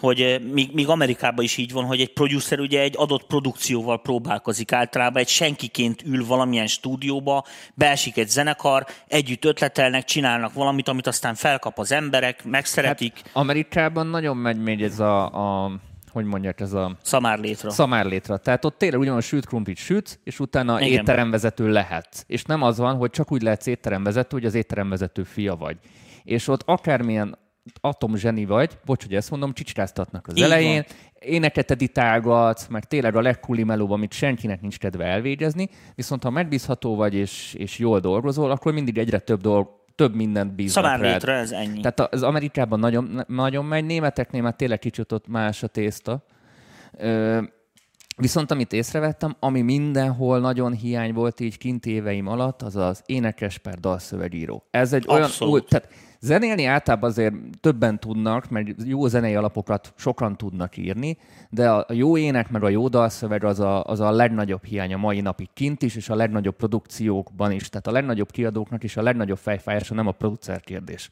hogy eh, még, még Amerikában is így van, hogy egy producer ugye egy adott produkcióval próbálkozik. Általában egy senkiként ül valamilyen stúdióba, beesik egy zenekar, együtt ötletelnek, csinálnak valamit, amit aztán felkap az emberek, megszeretik, hát, Amerikában nagyon megy még ez a, a hogy mondják, ez a szamár létre. szamárlétra. Tehát ott tényleg ugyanolyan sült krumplit süt, és utána Igen. étteremvezető lehet. És nem az van, hogy csak úgy lehetsz étteremvezető, hogy az étteremvezető fia vagy. És ott akármilyen atomzseni vagy, bocs, hogy ezt mondom, csicskáztatnak az Így elején, éneket editálgatsz, meg tényleg a legkuli melóban, amit senkinek nincs kedve elvégezni, viszont ha megbízható vagy és, és jól dolgozol, akkor mindig egyre több dolg, több mindent bíznak létre, ez ennyi. Tehát az Amerikában nagyon, nagyon megy, németeknél már tényleg kicsit ott más a tészta. Ö, Viszont amit észrevettem, ami mindenhol nagyon hiány volt így kint éveim alatt, az az énekes per dalszövegíró. Ez egy Abszolút. olyan új, tehát zenélni általában azért többen tudnak, mert jó zenei alapokat sokan tudnak írni, de a jó ének meg a jó dalszöveg az a, az a legnagyobb hiány a mai napig kint is, és a legnagyobb produkciókban is. Tehát a legnagyobb kiadóknak is a legnagyobb fejfájása nem a producer kérdés.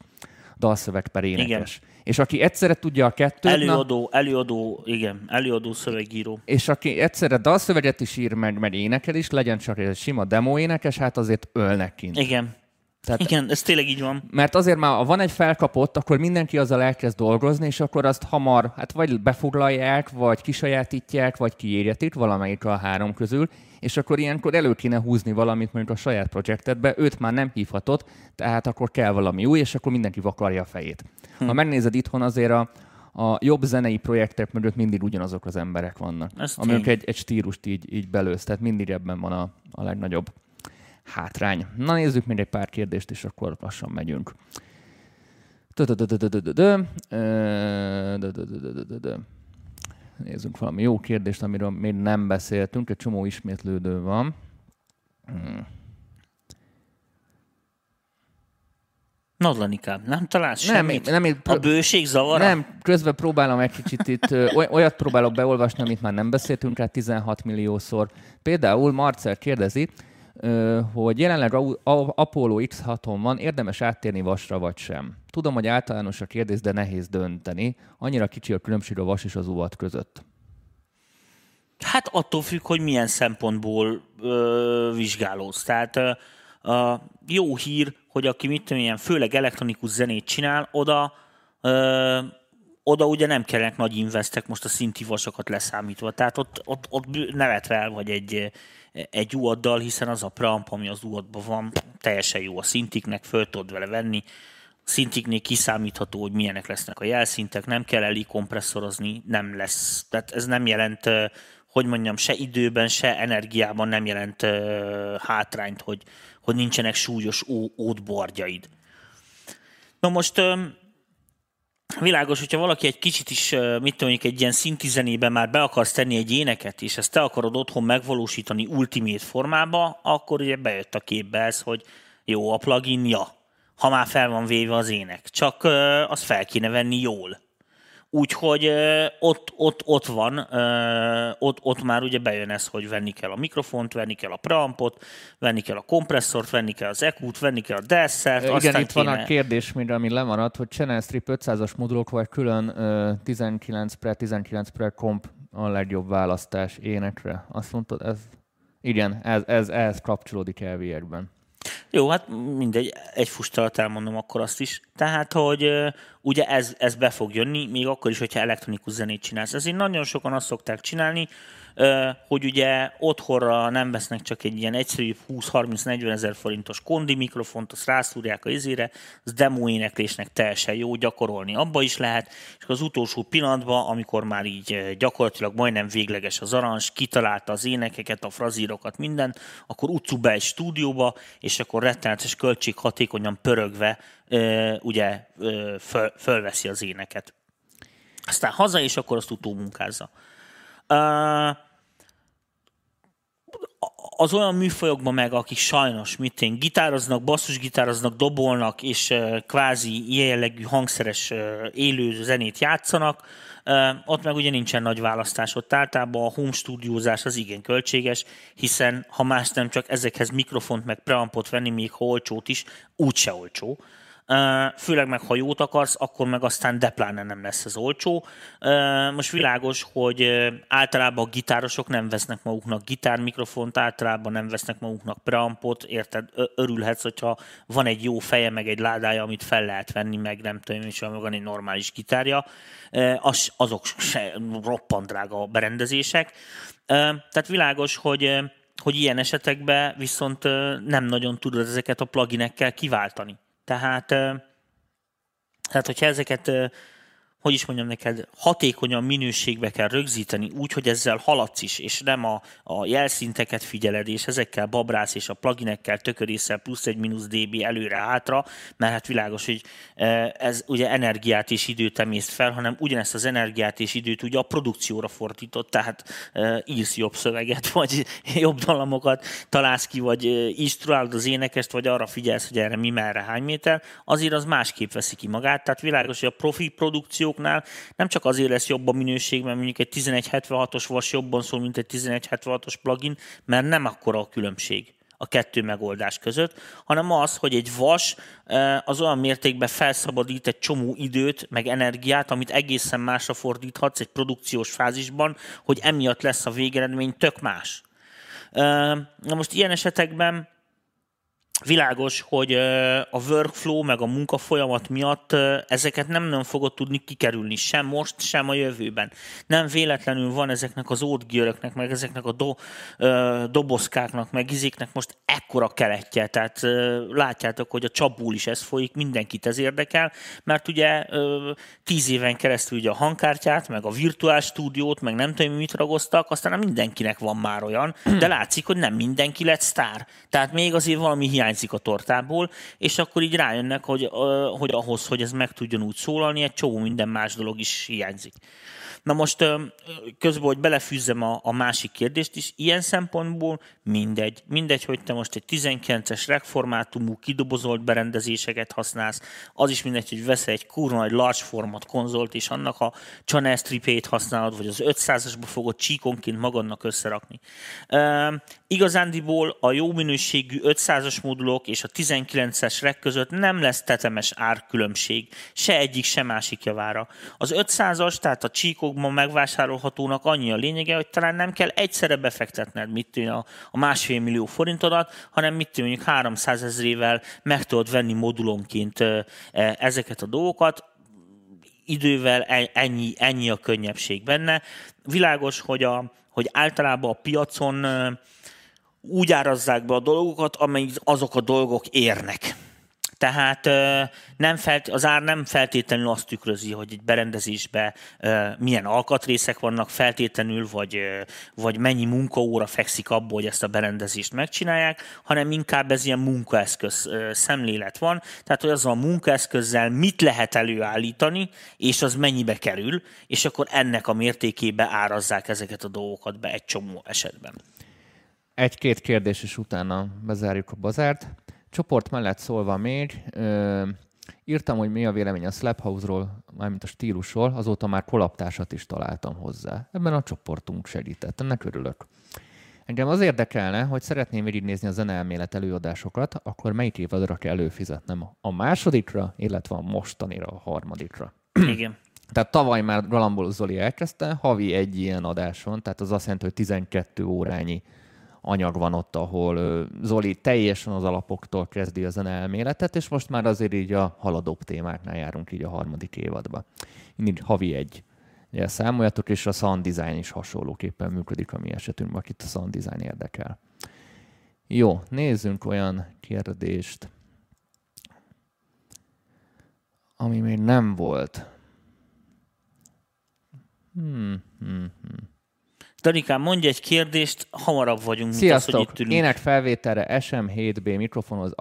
Dalszöveg per énekes. Igen. És aki egyszerre tudja a kettőt, na- Előadó, előadó, igen, előadó szövegíró. és aki egyszerre dalszöveget is ír, meg, meg énekel is, legyen csak egy sima demo énekes, hát azért ölnek kint. Igen. Tehát- Igen, ez tényleg így van. Mert azért már, ha van egy felkapott, akkor mindenki azzal elkezd dolgozni, és akkor azt hamar, hát vagy befoglalják, vagy kisajátítják, vagy kiírjatik, valamelyik a három közül, és akkor ilyenkor elő kéne húzni valamit mondjuk a saját projektedbe, őt már nem hívhatod, tehát akkor kell valami új, és akkor mindenki vakarja a fejét. Hm. Ha megnézed itthon azért a, a jobb zenei projektek mögött mindig ugyanazok az emberek vannak. Ez tény. egy, egy stílust így, így belősz, tehát mindig ebben van a, a legnagyobb hátrány. Na nézzük még egy pár kérdést, és akkor lassan megyünk. Nézzünk valami jó kérdést, amiről még nem beszéltünk, egy csomó ismétlődő van. Hmm. Nadlanikám, nem találsz Nem, semmit? nem, én A bőség zavara? nem, közben próbálom egy kicsit itt, olyat próbálok beolvasni, amit már nem beszéltünk rá 16 milliószor. Például Marcel kérdezi, hogy jelenleg Apollo X6-on van, érdemes áttérni vasra vagy sem. Tudom, hogy általános a kérdés, de nehéz dönteni. Annyira kicsi a különbség a vas és az uvat között. Hát attól függ, hogy milyen szempontból ö, vizsgálódsz. Tehát ö, a jó hír, hogy aki mit tudom, ilyen főleg elektronikus zenét csinál, oda ö, oda ugye nem kellenek nagy investek most a szinti vasokat leszámítva. Tehát ott, ott, ott nevetve el vagy egy, egy UAD-dal, hiszen az a preamp, ami az UAD-ban van, teljesen jó a szintiknek, föl tudod vele venni. Szintiknél kiszámítható, hogy milyenek lesznek a jelszintek, nem kell elég kompresszorozni, nem lesz. Tehát ez nem jelent, hogy mondjam, se időben, se energiában nem jelent hátrányt, hogy, hogy nincsenek súlyos ó- ótbordjaid. Na most világos, hogyha valaki egy kicsit is, mit tudom, egy ilyen szinti zenében már be akarsz tenni egy éneket, és ezt te akarod otthon megvalósítani ultimate formába, akkor ugye bejött a képbe ez, hogy jó a plugin, ja, ha már fel van véve az ének. Csak ö, azt fel kéne venni jól. Úgyhogy ott, ott, ott van, ott, ott már ugye bejön ez, hogy venni kell a mikrofont, venni kell a preampot, venni kell a kompresszort, venni kell az EQ-t, venni kell a DSZ-t, Igen, aztán itt van kéne... a kérdés, mire, ami lemaradt, hogy Channel Strip 500-as modulok, vagy külön ö, 19 pre 19 pre komp a legjobb választás énekre. Azt mondtad, ez... Igen, ez, ez, ez kapcsolódik elviekben. Jó, hát mindegy, egy fustalat elmondom akkor azt is. Tehát, hogy ugye ez, ez be fog jönni, még akkor is, hogyha elektronikus zenét csinálsz. Ezért nagyon sokan azt szokták csinálni, hogy ugye otthonra nem vesznek csak egy ilyen egyszerű 20-30-40 ezer forintos kondi mikrofont, azt rászúrják a izére, az demo éneklésnek teljesen jó, gyakorolni abba is lehet, és az utolsó pillanatban, amikor már így gyakorlatilag majdnem végleges az arancs, kitalálta az énekeket, a frazírokat, minden, akkor utcu be egy stúdióba, és akkor rettenetes költség hatékonyan pörögve ugye föl, fölveszi az éneket. Aztán haza, és akkor azt utómunkázza. Uh, az olyan műfajokban meg, akik sajnos mit én, gitároznak, basszusgitároznak, dobolnak, és kvázi ilyen jellegű hangszeres élő zenét játszanak, ott meg ugye nincsen nagy választás. Ott általában a home stúdiózás az igen költséges, hiszen ha más nem csak ezekhez mikrofont meg preampot venni, még ha olcsót is, úgyse olcsó. Főleg meg, ha jót akarsz, akkor meg aztán depláne nem lesz ez olcsó. Most világos, hogy általában a gitárosok nem vesznek maguknak gitármikrofont, általában nem vesznek maguknak preampot, érted? Örülhetsz, hogyha van egy jó feje, meg egy ládája, amit fel lehet venni, meg nem tudom, és van egy normális gitárja. Az, azok se roppant drága berendezések. Uh, tehát világos, hogy hogy ilyen esetekben viszont nem nagyon tudod ezeket a pluginekkel kiváltani. Tehát, tehát hogyha ezeket hogy is mondjam neked, hatékonyan minőségbe kell rögzíteni, úgy, hogy ezzel haladsz is, és nem a, a jelszinteket figyeled, és ezekkel babrász és a pluginekkel tökörészel plusz egy mínusz dB előre-hátra, mert hát világos, hogy e, ez ugye energiát és időt emészt fel, hanem ugyanezt az energiát és időt ugye a produkcióra fordított, tehát e, írsz jobb szöveget, [LAUGHS] vagy jobb dalamokat találsz ki, vagy e, instruálod az énekest, vagy arra figyelsz, hogy erre mi merre hány méter, azért az másképp veszi ki magát. Tehát világos, hogy a profi produkcióknál nem csak azért lesz jobb a minőség, mert mondjuk egy 1176-os vas jobban szól, mint egy 1176-os plugin, mert nem akkora a különbség a kettő megoldás között, hanem az, hogy egy vas az olyan mértékben felszabadít egy csomó időt, meg energiát, amit egészen másra fordíthatsz egy produkciós fázisban, hogy emiatt lesz a végeredmény tök más. Na most ilyen esetekben világos, hogy a workflow meg a munkafolyamat miatt ezeket nem nagyon fogod tudni kikerülni, sem most, sem a jövőben. Nem véletlenül van ezeknek az ótgöröknek, meg ezeknek a do, dobozkáknak, meg izéknek most ekkora keletje, tehát látjátok, hogy a csapból is ez folyik, mindenkit ez érdekel, mert ugye tíz éven keresztül ugye a hangkártyát, meg a virtuál stúdiót, meg nem tudom, mit ragoztak, aztán nem mindenkinek van már olyan, de látszik, hogy nem mindenki lett sztár. Tehát még azért valami hiány hiányzik a tortából, és akkor így rájönnek, hogy, hogy ahhoz, hogy ez meg tudjon úgy szólalni, egy csomó minden más dolog is hiányzik. Na most közben, hogy belefűzzem a, a másik kérdést is, ilyen szempontból mindegy. Mindegy, hogy te most egy 19-es regformátumú kidobozolt berendezéseket használsz, az is mindegy, hogy veszel egy kurva nagy large format konzolt, és annak a channel stripét használod, vagy az 500-asba fogod csíkonként magadnak összerakni. E, igazándiból a jó minőségű 500-as modulok és a 19-es reg között nem lesz tetemes árkülönbség, se egyik, se másik javára. Az 500-as, tehát a csíkok ma megvásárolhatónak annyi a lényege, hogy talán nem kell egyszerre befektetned mit a, a másfél millió forintodat, hanem mit mondjuk 300 ezrével meg tudod venni modulonként e, ezeket a dolgokat, idővel e, ennyi, ennyi a könnyebbség benne. Világos, hogy, a, hogy általában a piacon úgy árazzák be a dolgokat, amelyik azok a dolgok érnek. Tehát nem felt, az ár nem feltétlenül azt tükrözi, hogy egy berendezésben milyen alkatrészek vannak feltétlenül, vagy, vagy mennyi munkaóra fekszik abból, hogy ezt a berendezést megcsinálják, hanem inkább ez ilyen munkaeszköz szemlélet van. Tehát, hogy azzal a munkaeszközzel mit lehet előállítani, és az mennyibe kerül, és akkor ennek a mértékébe árazzák ezeket a dolgokat be egy csomó esetben. Egy-két kérdés, és utána bezárjuk a bazárt. Csoport mellett szólva még, ö, írtam, hogy mi a vélemény a Slap House-ról, mármint a stílusról, azóta már kolaptásat is találtam hozzá. Ebben a csoportunk segített, ennek örülök. Engem az érdekelne, hogy szeretném végignézni a zeneelmélet előadásokat, akkor melyik évadra kell előfizetnem? A másodikra, illetve a mostanira, a harmadikra. Igen. [CLEARS THROAT] Tehát tavaly már Galambol Zoli elkezdte, havi egy ilyen adáson, tehát az azt jelenti, hogy 12 órányi anyag van ott, ahol Zoli teljesen az alapoktól kezdi a elméletet, és most már azért így a haladóbb témáknál járunk így a harmadik évadba. Így havi egy. Ugye számoljatok, és a sound design is hasonlóképpen működik a mi esetünkben, akit a sound design érdekel. Jó, nézzünk olyan kérdést, ami még nem volt. Hmm, hmm, hmm. Danikám, mondj egy kérdést, hamarabb vagyunk, Sziasztok! mint az, hogy itt ülünk. Ének felvételre SM7B mikrofonhoz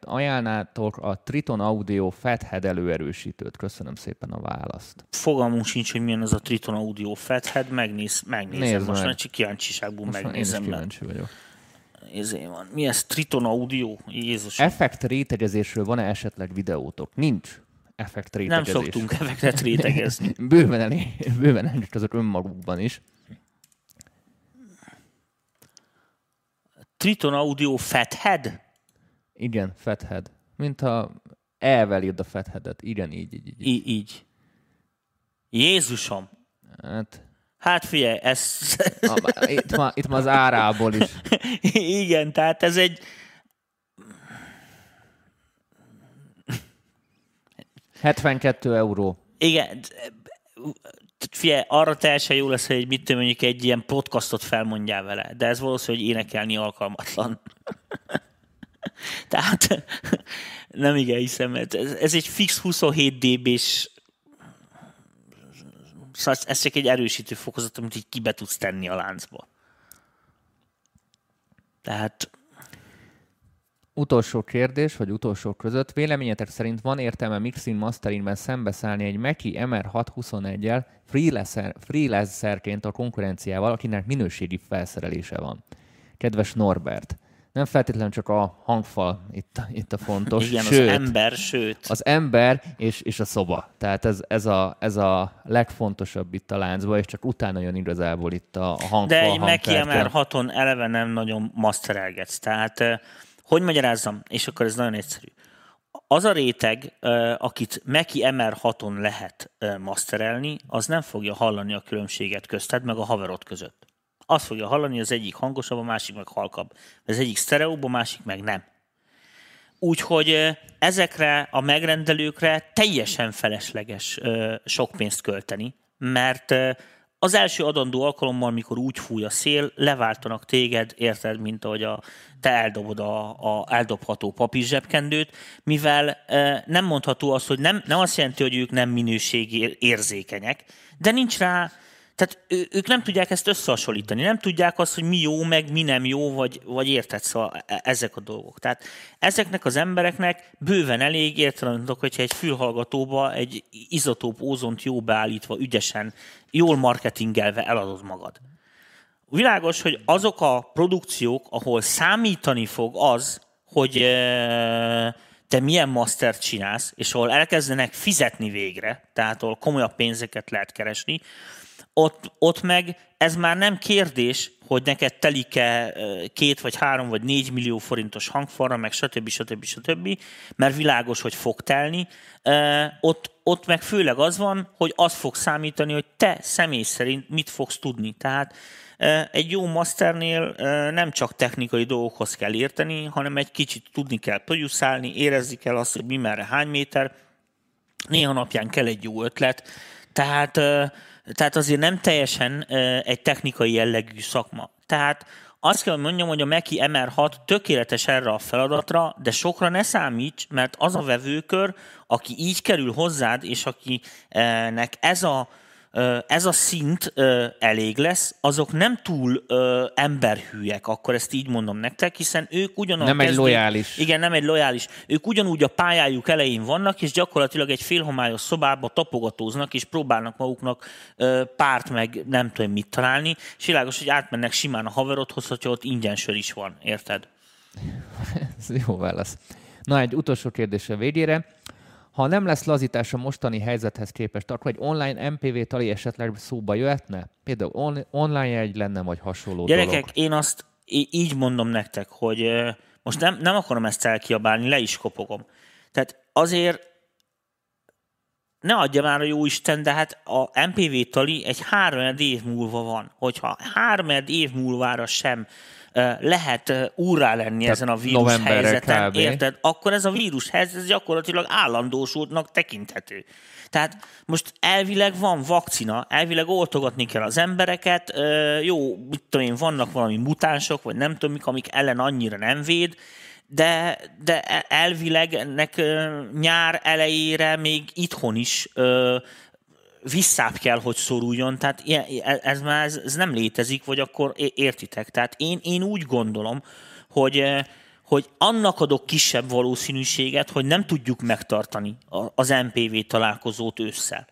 ajánlnátok a Triton Audio Fathead előerősítőt. Köszönöm szépen a választ. Fogalmunk sincs, hogy milyen az a Triton Audio Fathead, megnéz, megnézem. Nézd most meg. csak kíváncsiságból most megnézem. Én kíváncsi vagyok. Van. Mi ez? Triton Audio? Jézus. Effekt rétegezésről van-e esetleg videótok? Nincs effekt rétegezés. Nem szoktunk effektet rétegezni. [LAUGHS] bőven elég, bőven elég azok önmagukban is. Triton Audio Fathead? Igen, Fathead. Mint ha elvel írd a Fatheadet. Igen, így, így, így. Í- így. Jézusom! Hát... Hát figyelj, ez... Itt, ma, itt ma az árából is. [LAUGHS] Igen, tehát ez egy... 72 euró. Igen, Figyelj, arra teljesen jó lesz, hogy mit mondjuk egy ilyen podcastot felmondjál vele, de ez valószínű, hogy énekelni alkalmatlan. [LAUGHS] Tehát [LAUGHS] nem igen hiszem, ez, ez egy fix 27 dB-s Szóval ez csak egy erősítő fokozat, amit így kibe tudsz tenni a láncba. Tehát Utolsó kérdés, vagy utolsó között. Véleményetek szerint van értelme mixing masteringben szembeszállni egy Mackie MR621-el freelancer, freelancerként a konkurenciával, akinek minőségi felszerelése van? Kedves Norbert, nem feltétlenül csak a hangfal itt, itt a fontos. Igen, sőt, az ember, sőt. Az ember és, és a szoba. Tehát ez, ez, a, ez a legfontosabb itt a láncban, és csak utána jön igazából itt a, hangfal, De egy. Mackie MR6-on eleve nem nagyon masterelgetsz. Tehát, eh, hogy magyarázzam? És akkor ez nagyon egyszerű. Az a réteg, akit Mackie MR6-on lehet eh, masterelni, az nem fogja hallani a különbséget közted, meg a haverod között. Azt fogja hallani, az egyik hangosabb, a másik meg halkabb. Az egyik sztereóbb, a másik meg nem. Úgyhogy ezekre a megrendelőkre teljesen felesleges sok pénzt költeni, mert az első adandó alkalommal, mikor úgy fúj a szél, leváltanak téged, érted, mint ahogy a, te eldobod a, a eldobható papírzsebkendőt, mivel ö, nem mondható az, hogy nem, nem azt jelenti, hogy ők nem minőségi érzékenyek, de nincs rá tehát ők nem tudják ezt összehasonlítani, nem tudják azt, hogy mi jó, meg mi nem jó, vagy, vagy érted, szóval e- ezek a dolgok. Tehát ezeknek az embereknek bőven elég értelemben, hogyha egy fülhallgatóba egy izotóp ózont jó beállítva, ügyesen, jól marketingelve eladod magad. Világos, hogy azok a produkciók, ahol számítani fog az, hogy e, te milyen mastert csinálsz, és ahol elkezdenek fizetni végre, tehát ahol komolyabb pénzeket lehet keresni, ott, ott meg ez már nem kérdés, hogy neked telik-e két vagy három vagy négy millió forintos hangfalra, meg stb. stb. stb. mert világos, hogy fog telni. Ott, ott meg főleg az van, hogy az fog számítani, hogy te személy szerint mit fogsz tudni. Tehát egy jó masternél nem csak technikai dolgokhoz kell érteni, hanem egy kicsit tudni kell producálni, érezni kell azt, hogy mi merre hány méter, néha napján kell egy jó ötlet, tehát tehát azért nem teljesen egy technikai jellegű szakma. Tehát azt kell, mondjam, hogy a Meki MR6 tökéletes erre a feladatra, de sokra ne számíts, mert az a vevőkör, aki így kerül hozzád, és akinek ez a ez a szint elég lesz, azok nem túl emberhűek, akkor ezt így mondom nektek, hiszen ők ugyanúgy Nem egy lojális. Igen, nem egy lojális. Ők ugyanúgy a pályájuk elején vannak, és gyakorlatilag egy félhomályos szobába tapogatóznak, és próbálnak maguknak párt meg nem tudom mit találni, és világos, hogy átmennek simán a haverodhoz, hogyha ott ingyen sör is van, érted? [LAUGHS] Ez jó válasz. Na, egy utolsó kérdés a végére. Ha nem lesz lazítás a mostani helyzethez képest, akkor egy online MPV tali esetleg szóba jöhetne? Például on- online egy lenne, vagy hasonló Gyerekek, dolog. én azt így mondom nektek, hogy most nem, nem akarom ezt elkiabálni, le is kopogom. Tehát azért ne adja már a jó Isten, de hát a MPV tali egy három év múlva van. Hogyha három év múlvára sem lehet úrá lenni Tehát ezen a vírus helyzeten, kb. érted? Akkor ez a vírus helyzet gyakorlatilag állandósultnak tekinthető. Tehát most elvileg van vakcina, elvileg oltogatni kell az embereket, jó, mit tudom én, vannak valami mutánsok, vagy nem tudom mik, amik ellen annyira nem véd, de, de e, elvileg ennek nyár elejére még itthon is visszább kell, hogy szoruljon, tehát e, ez már ez, ez nem létezik, vagy akkor értitek. Tehát én, én úgy gondolom, hogy, hogy annak adok kisebb valószínűséget, hogy nem tudjuk megtartani az MPV találkozót ősszel.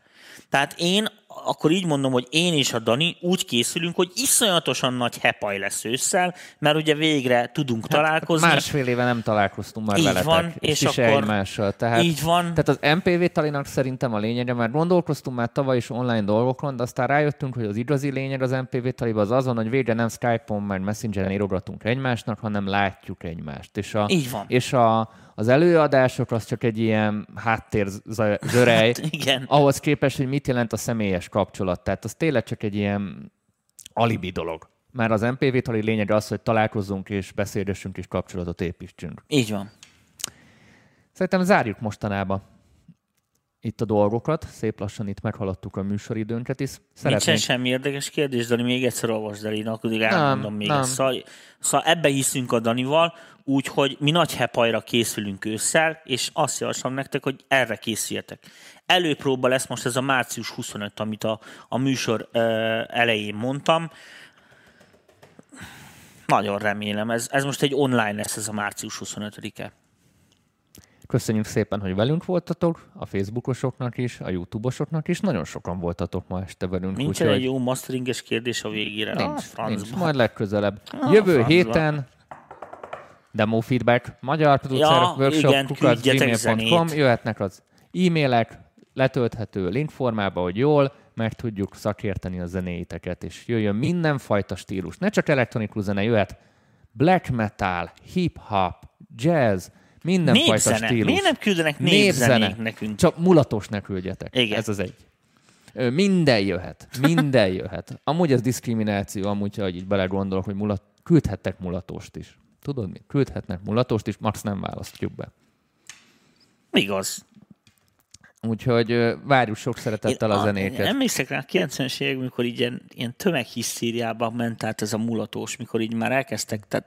Tehát én akkor így mondom, hogy én és a Dani úgy készülünk, hogy iszonyatosan nagy hepaj lesz ősszel, mert ugye végre tudunk hát, találkozni. Másfél éve nem találkoztunk már így veletek. Van, és, és akkor egymással. Tehát, így van. Tehát az MPV talinak szerintem a lényege, mert gondolkoztunk már tavaly is online dolgokon, de aztán rájöttünk, hogy az igazi lényeg az MPV taliban az azon, hogy végre nem Skype-on, meg Messengeren írogatunk egymásnak, hanem látjuk egymást. És a, így van. És a, az előadások az csak egy ilyen háttérzörej, hát, igen. ahhoz képest, hogy mit jelent a személyes kapcsolat. Tehát az tényleg csak egy ilyen alibi dolog. Már az MPV tali lényeg az, hogy találkozzunk és beszélgessünk és kapcsolatot építsünk. Így van. Szerintem zárjuk mostanába. Itt a dolgokat, szép lassan itt meghaladtuk a műsoridőnket is. Nincsen Szeretnénk... semmi érdekes kérdés, Dani, még egyszer olvasd el, én akkor elmondom még nem. ezt. Szóval, szóval ebbe hiszünk a Danival, úgyhogy mi nagy hepajra készülünk ősszel, és azt javaslom nektek, hogy erre készüljetek. Előpróba lesz most ez a március 25, amit a, a műsor ö, elején mondtam. Nagyon remélem, ez, ez most egy online lesz ez a március 25-e. Köszönjük szépen, hogy velünk voltatok, a Facebookosoknak is, a YouTube-osoknak is. Nagyon sokan voltatok ma este velünk. Úgyhogy egy jó masteringes kérdés a végére. Nincs, ah, nincs. Majd legközelebb. [LAUGHS] Ah, Jövő francba. héten demo feedback, magyar producer, Ja, workshop, igen, kukac, küldjetek gmail.com, zenét. jöhetnek az e-mailek, letölthető link formába, hogy jól meg tudjuk szakérteni a zenéiteket, és jöjjön mindenfajta stílus. Ne csak elektronikus zene, jöhet black metal, hip-hop, jazz, mindenfajta Népzene. stílus. Miért nem küldenek népzenét nekünk? Csak mulatos ne küldjetek. Igen. Ez az egy. Minden jöhet. Minden jöhet. Amúgy ez diszkrimináció, amúgy, hogy így belegondolok, hogy mulat, küldhettek mulatost is. Tudod mi? Küldhetnek mulatost is, max nem választjuk be. Igaz. Úgyhogy várjuk sok szeretettel a zenéket. Emlékszek rá a 90-es évek, mikor így ilyen, ilyen tömeghisztériában ment át ez a mulatós, mikor így már elkezdtek, tehát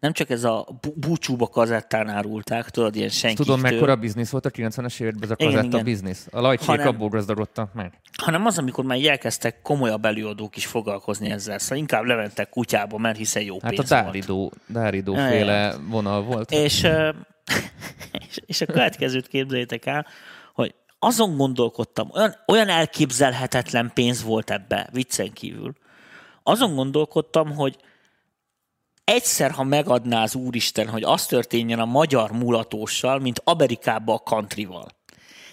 nem csak ez a bú- búcsúba kazettán árulták, tudod, ilyen senki. Tudod, mekkora biznisz volt a 90-es években ez a Igen, kazetta igen. biznisz? A lajcsék abból gazdagodtak meg. hanem az, amikor már elkezdtek komolyabb előadók is foglalkozni ezzel. Szóval inkább lementek kutyába, mert hiszen jó Hát a pénz volt. Dáridó, Dáridó Ja, féle vonal volt. És, [LAUGHS] és, és a következőt képzeljétek el, hogy azon gondolkodtam, olyan, olyan elképzelhetetlen pénz volt ebbe, viccen kívül. Azon gondolkodtam, hogy egyszer, ha megadná az Úristen, hogy az történjen a magyar mulatóssal, mint Amerikában a countryval.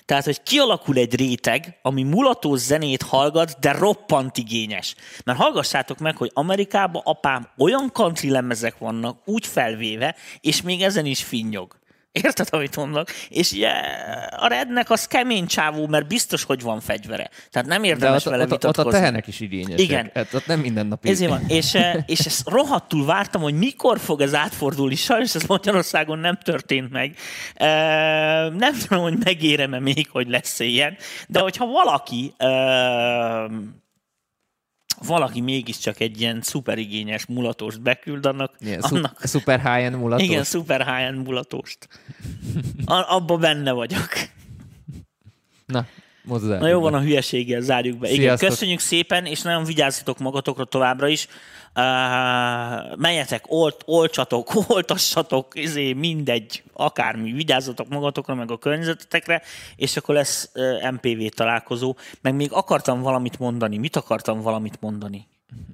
Tehát, hogy kialakul egy réteg, ami mulatós zenét hallgat, de roppant igényes. Mert hallgassátok meg, hogy Amerikában apám olyan country lemezek vannak, úgy felvéve, és még ezen is finnyog. Érted, amit mondok? És ugye, a rednek az kemény csávó, mert biztos, hogy van fegyvere. Tehát nem De érdemes ott, vele ott, ott a vitatkozni. tehenek is igényesek. Igen. Hát ott nem minden nap Ezért van. És, eh, és ezt rohadtul vártam, hogy mikor fog ez átfordulni. Sajnos ez Magyarországon nem történt meg. Eh, Nem tudom, hogy megérem-e még, hogy lesz ilyen. De hogyha valaki eh, valaki mégiscsak egy ilyen szuperigényes mulatost beküld, annak, Ilyen annak szu- super high-end mulatos. igen, szuper high-end mulatost. A- Abba benne vagyok. Na, mozzá. Na jó van, a hülyeséggel zárjuk be. Igen, Sziasztok. köszönjük szépen, és nagyon vigyázzatok magatokra továbbra is. Uh, menjetek, olt, oltsatok, [LAUGHS] oltassatok, izé, mindegy, akármi, vigyázzatok magatokra, meg a környezetetekre, és akkor lesz uh, MPV találkozó. Meg még akartam valamit mondani. Mit akartam valamit mondani?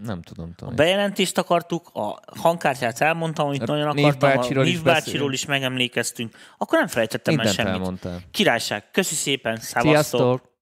Nem tudom, Tony. Bejelentést akartuk, a hangkártyát elmondtam, amit A nagyon Név akartam, bácsiról a is Név bácsiról is megemlékeztünk. Akkor nem felejtettem el Mindent semmit. elmondtál. Királyság, köszi szépen! Sziasztok!